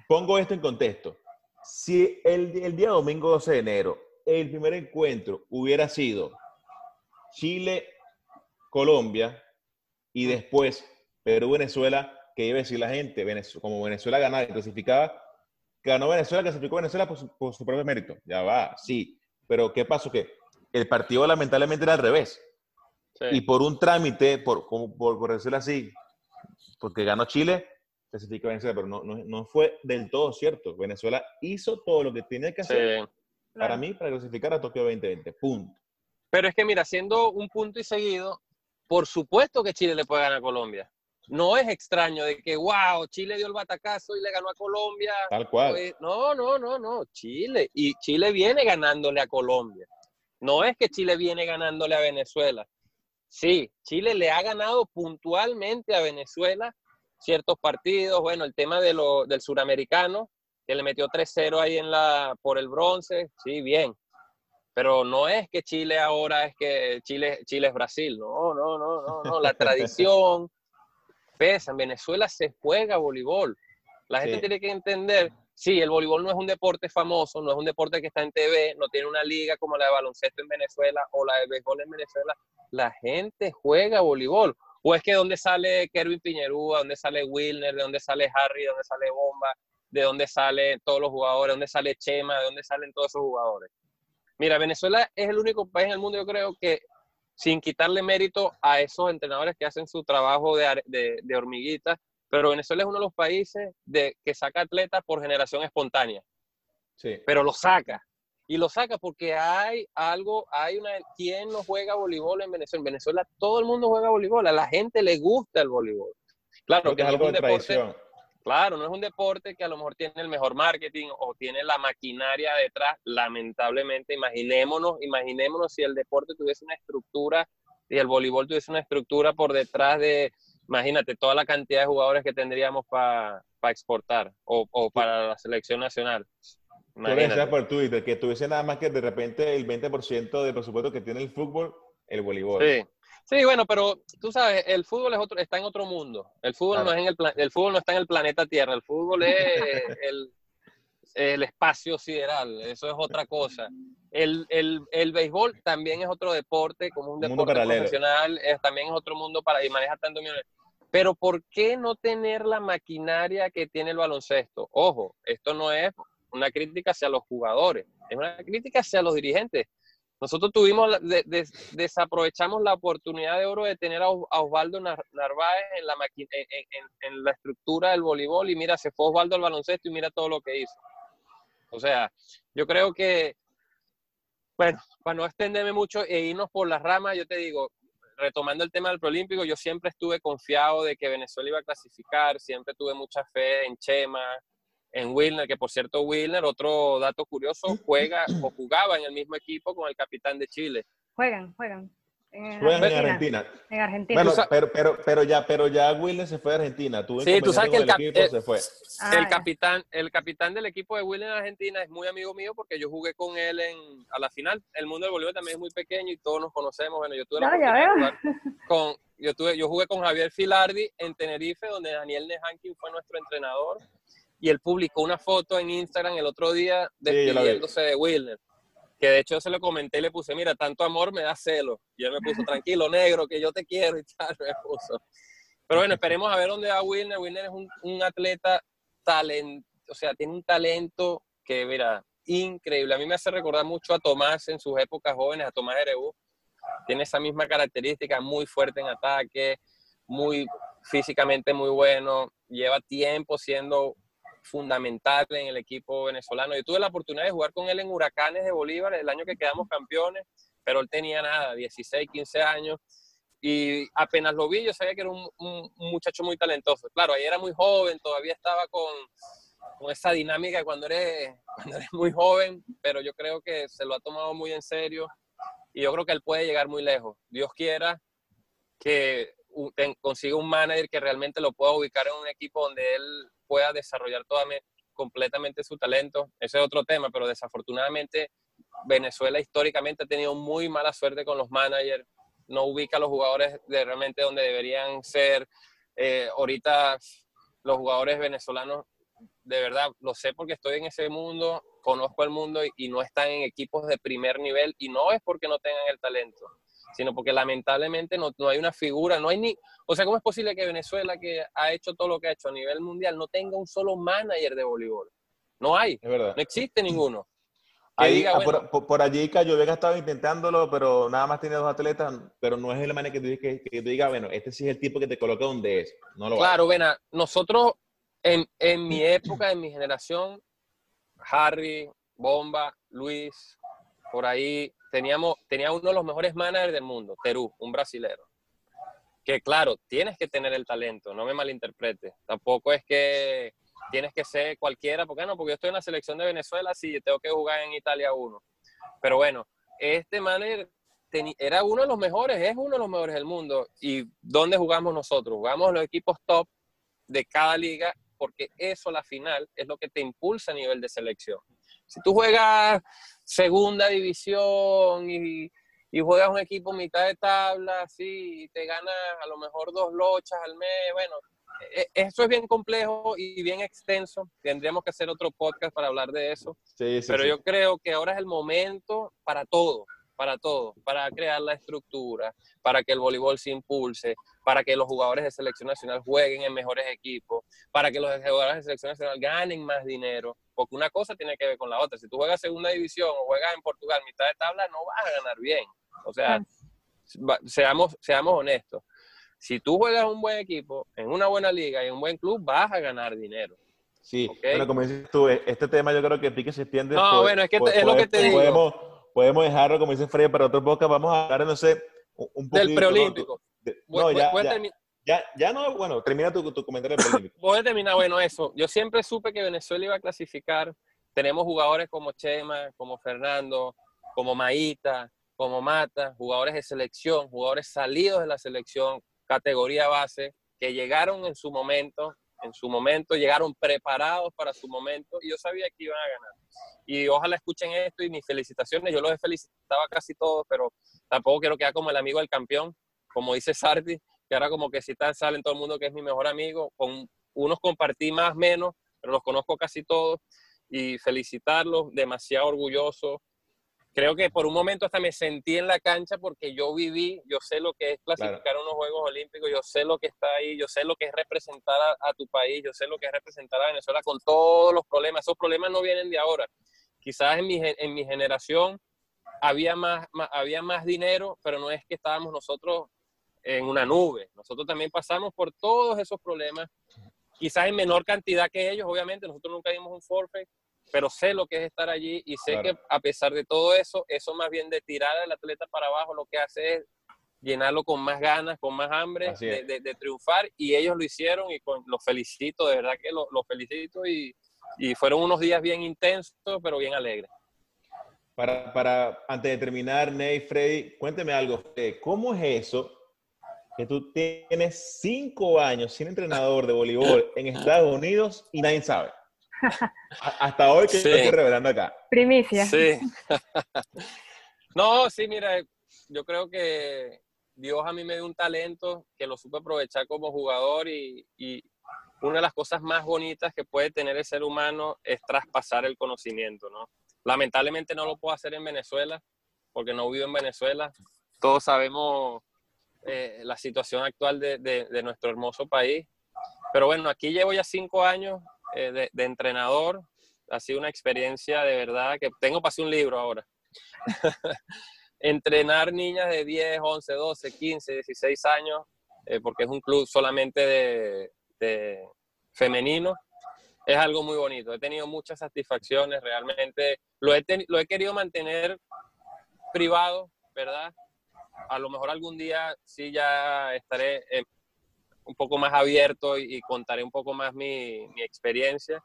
S1: pongo esto en contexto, si el, el día domingo 12 de enero el primer encuentro hubiera sido Chile-Colombia y después Perú-Venezuela, ¿qué iba a decir la gente? como Venezuela ganaba y clasificaba, ganó Venezuela, clasificó Venezuela por su, por su propio mérito. Ya va, sí. Pero ¿qué pasó? Que el partido lamentablemente era al revés. Y por un trámite, por, por, por, decirlo así, porque ganó Chile, clasifica Venezuela, pero no, no, no, fue del todo cierto. Venezuela hizo todo lo que tenía que hacer para mí, para clasificar a Tokio 2020. Punto.
S2: Pero es que, mira, siendo un punto y seguido, por supuesto que Chile le puede ganar a Colombia. No es extraño de que, wow, Chile dio el batacazo y le ganó a Colombia.
S1: Tal cual.
S2: No, no, no, no. Chile. Y Chile viene ganándole a Colombia. No es que Chile viene ganándole a Venezuela. Sí, Chile le ha ganado puntualmente a Venezuela ciertos partidos. Bueno, el tema de lo, del suramericano, que le metió 3-0 ahí en la, por el bronce, sí, bien. Pero no es que Chile ahora es que Chile, Chile es Brasil. No, no, no, no, no. La tradición pesa. En Venezuela se juega voleibol. La gente tiene que entender sí, el voleibol no es un deporte famoso, no es un deporte que está en TV, no tiene una liga como la de baloncesto en Venezuela o la de béisbol en Venezuela. La gente juega voleibol. O es que donde sale Kervin Piñerúa, donde sale Wilner, de donde sale Harry, de donde sale Bomba, de dónde salen todos los jugadores, de dónde sale Chema, de dónde salen todos esos jugadores. Mira, Venezuela es el único país en el mundo, yo creo, que sin quitarle mérito a esos entrenadores que hacen su trabajo de, de, de hormiguita, pero Venezuela es uno de los países de, que saca atletas por generación espontánea. Sí. Pero lo saca. Y lo saca porque hay algo, hay una... ¿Quién no juega voleibol en Venezuela? En Venezuela todo el mundo juega voleibol, a la gente le gusta el voleibol. Claro, que es algo de tradición. Claro, no es un deporte que a lo mejor tiene el mejor marketing o tiene la maquinaria detrás. Lamentablemente, imaginémonos, imaginémonos si el deporte tuviese una estructura y el voleibol tuviese una estructura por detrás de, imagínate, toda la cantidad de jugadores que tendríamos para exportar o, o, para la selección nacional.
S1: Imagínate. por Twitter que tuviese nada más que de repente el 20% del presupuesto que tiene el fútbol, el voleibol.
S2: Sí. Sí, bueno, pero tú sabes, el fútbol es otro, está en otro mundo. El fútbol, no es en el, el fútbol no está en el planeta Tierra, el fútbol es el, el espacio sideral, eso es otra cosa. El, el, el, béisbol también es otro deporte, como un, deporte profesional, es, también es otro mundo para y maneja tanto millones. Pero ¿por qué no tener la maquinaria que tiene el baloncesto? Ojo, esto no es una crítica hacia los jugadores, es una crítica hacia los dirigentes. Nosotros tuvimos, desaprovechamos la oportunidad de oro de tener a, Osvaldo Narváez en la, en, la estructura del voleibol y mira, se fue Osvaldo al baloncesto y mira todo lo que hizo. O sea, yo creo que, bueno, para no extenderme mucho e irnos por las ramas, yo te digo, retomando el tema del Prolímpico, yo siempre estuve confiado de que Venezuela iba a clasificar, siempre tuve mucha fe en Chema, en Wilner, que por cierto Wilner, otro dato curioso, juega o jugaba en el mismo equipo con el capitán de Chile.
S3: Juegan, juegan.
S1: En juegan en Argentina.
S3: En Argentina.
S1: Bueno, pero, pero, pero, ya, pero ya Wilner se fue a Argentina. sí, tú sabes que el, equipo, se fue.
S2: el, ah, capitán, el capitán del equipo de Wilner en Argentina es muy amigo mío porque yo jugué con él en, a la final. El mundo del voleibol también es muy pequeño y todos nos conocemos. Bueno, yo tuve la con, yo, tuve, yo jugué con Javier Filardi en Tenerife, donde Daniel Nehankin fue nuestro entrenador y él publicó una foto en Instagram el otro día despidiéndose de Wilner. Que de hecho se lo comenté y le puse, mira, tanto amor me da celo. Y él me puso, tranquilo, negro, que yo te quiero y tal, me puso. Pero bueno, esperemos a ver dónde va Wilner. Wilner es un, atleta talento, o sea, tiene un talento que, mira, increíble. A mí me hace recordar mucho a Tomás en sus épocas jóvenes, a Tomás Ereu. Tiene esa misma característica, muy fuerte en ataque, muy físicamente muy bueno, lleva tiempo siendo fundamental en el equipo venezolano. Yo tuve la oportunidad de jugar con él en Huracanes de Bolívar el año que quedamos campeones, pero él tenía nada, 16, 15 años. Y apenas lo vi, yo sabía que era un, muchacho muy talentoso. Claro, ahí era muy joven, todavía estaba con, con esa dinámica cuando eres, cuando eres muy joven, pero yo creo que se lo ha tomado muy en serio y yo creo que él puede llegar muy lejos. Dios quiera que consiga un manager que realmente lo pueda ubicar en un equipo donde él pueda desarrollar toda, completamente su talento. Ese es otro tema, pero desafortunadamente Venezuela históricamente ha tenido muy mala suerte con los managers, no ubica a los jugadores realmente donde deberían ser. Eh, ahorita los jugadores venezolanos, de verdad, lo sé porque estoy en ese mundo, conozco el mundo y no están en equipos de primer nivel y no es porque no tengan el talento sino porque lamentablemente no, no, hay una figura, no hay ni, o sea, ¿cómo es posible que Venezuela, que ha hecho todo lo que ha hecho a nivel mundial, no tenga un solo manager de voleibol? No hay, es verdad. no existe ninguno.
S1: Ahí, ah, por, allí Cayo Vega estaba intentándolo, pero nada más tiene dos atletas, pero no es el manager que tú, que, que digas, bueno, este sí es el tipo que te coloca donde es. No lo
S2: claro, ven, nosotros en, en mi época, en mi generación, Harry, Bomba, Luis, por ahí teníamos, tenía uno de los mejores managers del mundo, Perú, un brasilero. Que claro, tienes que tener el talento, no me malinterprete. Tampoco es que tienes que ser cualquiera, porque no, porque yo estoy en la selección de Venezuela, sí, tengo que jugar en Italia uno. Pero bueno, este manager era uno de los mejores, es uno de los mejores del mundo. ¿Y dónde jugamos nosotros? Jugamos los equipos top de cada liga, porque eso, la final, es lo que te impulsa a nivel de selección. Si tú juegas segunda división y, y juegas un equipo mitad de tabla, así, y te ganas a lo mejor dos lochas al mes, bueno, e, e, eso es bien complejo y bien extenso. Tendríamos que hacer otro podcast para hablar de eso. Pero yo creo que ahora es el momento para todo. para todo, para crear la estructura, para que el voleibol se impulse, para que los jugadores de selección nacional jueguen en mejores equipos, para que los jugadores de selección nacional ganen más dinero, porque una cosa tiene que ver con la otra. Si tú juegas segunda división o juegas en Portugal mitad de tabla, no vas a ganar bien. O sea, seamos, seamos honestos. Si tú juegas un buen equipo, en una buena liga y en un buen club, vas a ganar dinero.
S1: Sí, bueno, como dices tú, este tema yo creo que Pique se extiende.
S2: No, bueno, es que es lo que te
S1: digo podemos dejarlo, como dice Fred, para otro podcast. Vamos a hablar, no sé, un poco.
S2: Del preolímpico.
S1: No, ya, ya, ya, no, bueno, termina tu, tu comentario.
S2: Voy a terminar, bueno, eso. Yo siempre supe que Venezuela iba a clasificar. Tenemos jugadores como Chema, como Fernando, como Maíta, como Mata, jugadores de selección, jugadores salidos de la selección, categoría base, que llegaron en su momento, en su momento, llegaron preparados para su momento y yo sabía que iban a ganar y ojalá escuchen esto y mis felicitaciones. Yo los he felicitado casi todos, pero tampoco quiero quedar como el amigo del campeón, como dice Sardi, que ahora como que si tal sale en todo el mundo que es mi mejor amigo. Con unos compartí más, menos, pero los conozco casi todos y felicitarlos, demasiado orgulloso. Creo que por un momento hasta me sentí en la cancha porque yo viví, yo sé lo que es clasificar unos Juegos Olímpicos, yo sé lo que está ahí, yo sé lo que es representar a, a tu país, yo sé lo que es representar a Venezuela con todos los problemas. Esos problemas no vienen de ahora Quizás en mi, en mi generación había más, había más dinero, pero no es que estábamos nosotros en una nube. Nosotros también pasamos por todos esos problemas, quizás en menor cantidad que ellos, obviamente, nosotros nunca dimos un forfeit, pero sé lo que es estar allí y sé que a pesar de todo eso, eso más bien de tirar al atleta para abajo, lo que hace es llenarlo con más ganas, con más hambre de, triunfar y ellos lo hicieron y con, los felicito, de verdad que los lo felicito y, y fueron unos días bien intensos, pero bien alegres.
S1: Para, para, antes de terminar, Ney, Freddy, cuénteme algo. ¿Cómo es eso que tú tienes cinco años sin entrenador de voleibol en Estados Unidos y nadie sabe? Hasta hoy que estoy revelando acá.
S3: Primicia.
S2: Sí. no, sí, mira, yo creo que Dios a mí me dio un talento que lo supe aprovechar como jugador y, una de las cosas más bonitas que puede tener el ser humano es traspasar el conocimiento, ¿no? Lamentablemente no lo puedo hacer en Venezuela, porque no vivo en Venezuela. Todos sabemos eh, la situación actual de, nuestro hermoso país. Pero bueno, aquí llevo ya cinco años eh, de, entrenador. Ha sido una experiencia de verdad que tengo para hacer un libro ahora. Entrenar niñas de 10, 11, 12, 15, 16 años, eh, porque es un club solamente de, este, femenino, es algo muy bonito. He tenido muchas satisfacciones, realmente lo he, lo he querido mantener privado, ¿verdad? A lo mejor algún día sí ya estaré eh, un poco más abierto y, contaré un poco más mi, experiencia.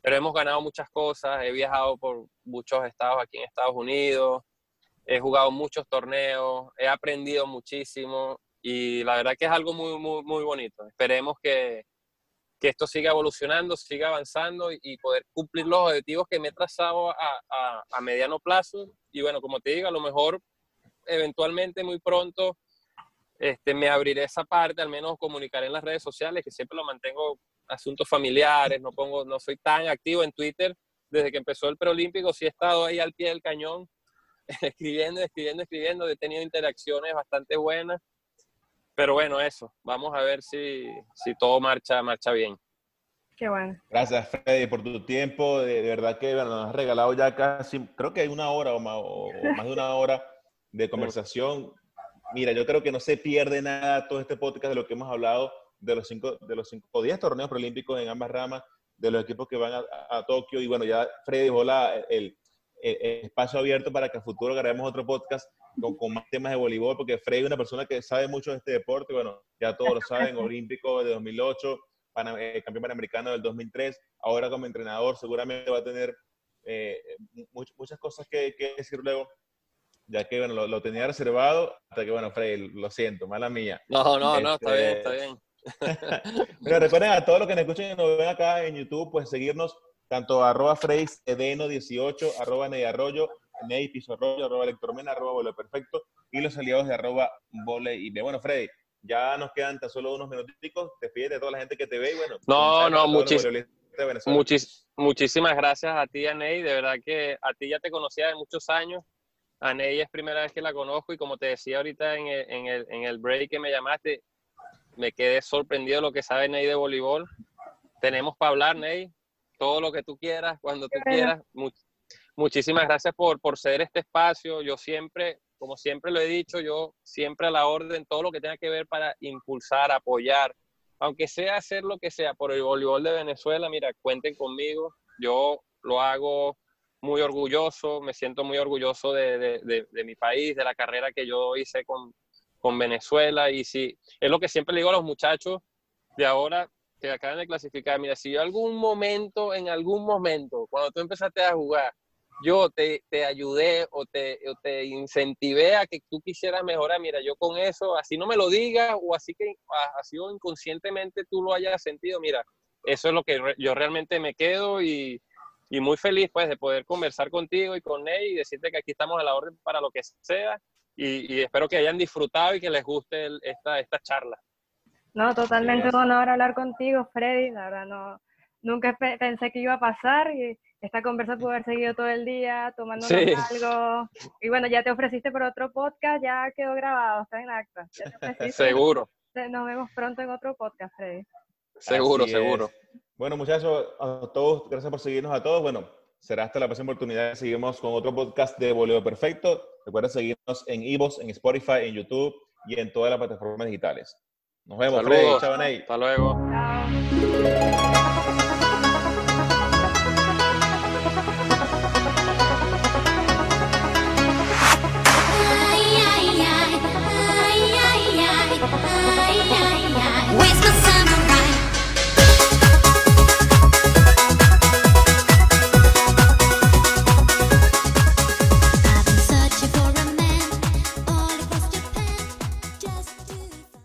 S2: Pero hemos ganado muchas cosas, he viajado por muchos estados aquí en Estados Unidos, he jugado muchos torneos, he aprendido muchísimo y la verdad que es algo muy, muy, muy bonito. Esperemos que, que esto siga evolucionando, siga avanzando y, poder cumplir los objetivos que me he trazado a, a, a, mediano plazo. Y bueno, como te digo, a lo mejor eventualmente muy pronto este, me abriré esa parte, al menos comunicaré en las redes sociales, que siempre lo mantengo asuntos familiares, no, pongo, no soy tan activo en Twitter. Desde que empezó el preolímpico sí he estado ahí al pie del cañón, escribiendo, escribiendo, escribiendo, he tenido interacciones bastante buenas pero bueno, eso. Vamos a ver si, si todo marcha, marcha bien.
S3: Qué bueno.
S1: Gracias, Freddy, por tu tiempo. De, verdad que nos has regalado ya casi, creo que hay una hora o más, o más de una hora de conversación. Mira, yo creo que no se pierde nada todo este podcast de lo que hemos hablado de los cinco, de los cinco o diez torneos preolímpicos en ambas ramas, de los equipos que van a, Tokio. Y bueno, ya Freddy dejó el, el, espacio abierto para que a futuro grabemos otro podcast con, más temas de voleibol, porque Freddy es una persona que sabe mucho de este deporte, bueno, ya todos lo saben, olímpico de 2008, eh, campeón panamericano del 2003, ahora como entrenador seguramente va a tener eh, muchas cosas que, decir luego, ya que, bueno, lo, tenía reservado, hasta que, bueno, Freddy, lo siento, mala mía.
S2: No, no, no, está bien, está bien.
S1: Pero recuerden a todos los que nos escuchen y nos ven acá en YouTube, pues seguirnos tanto arroba Freddy 18, arroba Arroyo, Ney Piso Arroyo, arroba Electromena, arroba Vole Perfecto y los aliados de arroba Vole y Bueno, Freddy, ya nos quedan tan solo unos minuticos. Despide de toda la gente que te ve y bueno.
S2: No, no, muchísimas gracias a ti, Ney. De verdad que a ti ya te conocía de muchos años A Ney es primera vez que la conozco y como te decía ahorita en el, en el, en el break que me llamaste, me quedé sorprendido de lo que sabe Ney de voleibol. Tenemos para hablar, Ney, todo lo que tú quieras, cuando tú quieras. muchísimas gracias por, por ceder este espacio. Yo siempre, como siempre lo he dicho, yo siempre a la orden, todo lo que tenga que ver para impulsar, apoyar, aunque sea hacer lo que sea por el voleibol de Venezuela, mira, cuenten conmigo. Yo lo hago muy orgulloso, me siento muy orgulloso de, de, de, mi país, de la carrera que yo hice con, con Venezuela. Y si es lo que siempre le digo a los muchachos de ahora que acaban de clasificar, mira, si yo algún momento, en algún momento, cuando tú empezaste a jugar, yo te, te ayudé o te, o te incentivé a que tú quisieras mejorar, mira, yo con eso, así no me lo digas o así que así o inconscientemente tú lo hayas sentido, mira, eso es lo que yo realmente me quedo y, y muy feliz pues de poder conversar contigo y con él y decirte que aquí estamos a la orden para lo que sea y, espero que hayan disfrutado y que les guste esta, esta charla.
S3: No, totalmente un honor hablar contigo, Freddy, la verdad no, nunca pensé que iba a pasar y esta conversa pudo haber seguido todo el día tomando algo. Y bueno, ya te ofreciste por otro podcast, ya quedó grabado, está en acta.
S2: Seguro.
S3: Nos vemos pronto en otro podcast, Freddy.
S2: Seguro, seguro.
S1: Bueno, muchachos, a todos, gracias por seguirnos a todos. Bueno, será hasta la próxima oportunidad. Seguimos con otro podcast de Boleo Perfecto. Recuerda seguirnos en Ivos, en Spotify, en YouTube y en todas las plataformas digitales. Nos vemos,
S2: Freddy. Hasta luego. Chao.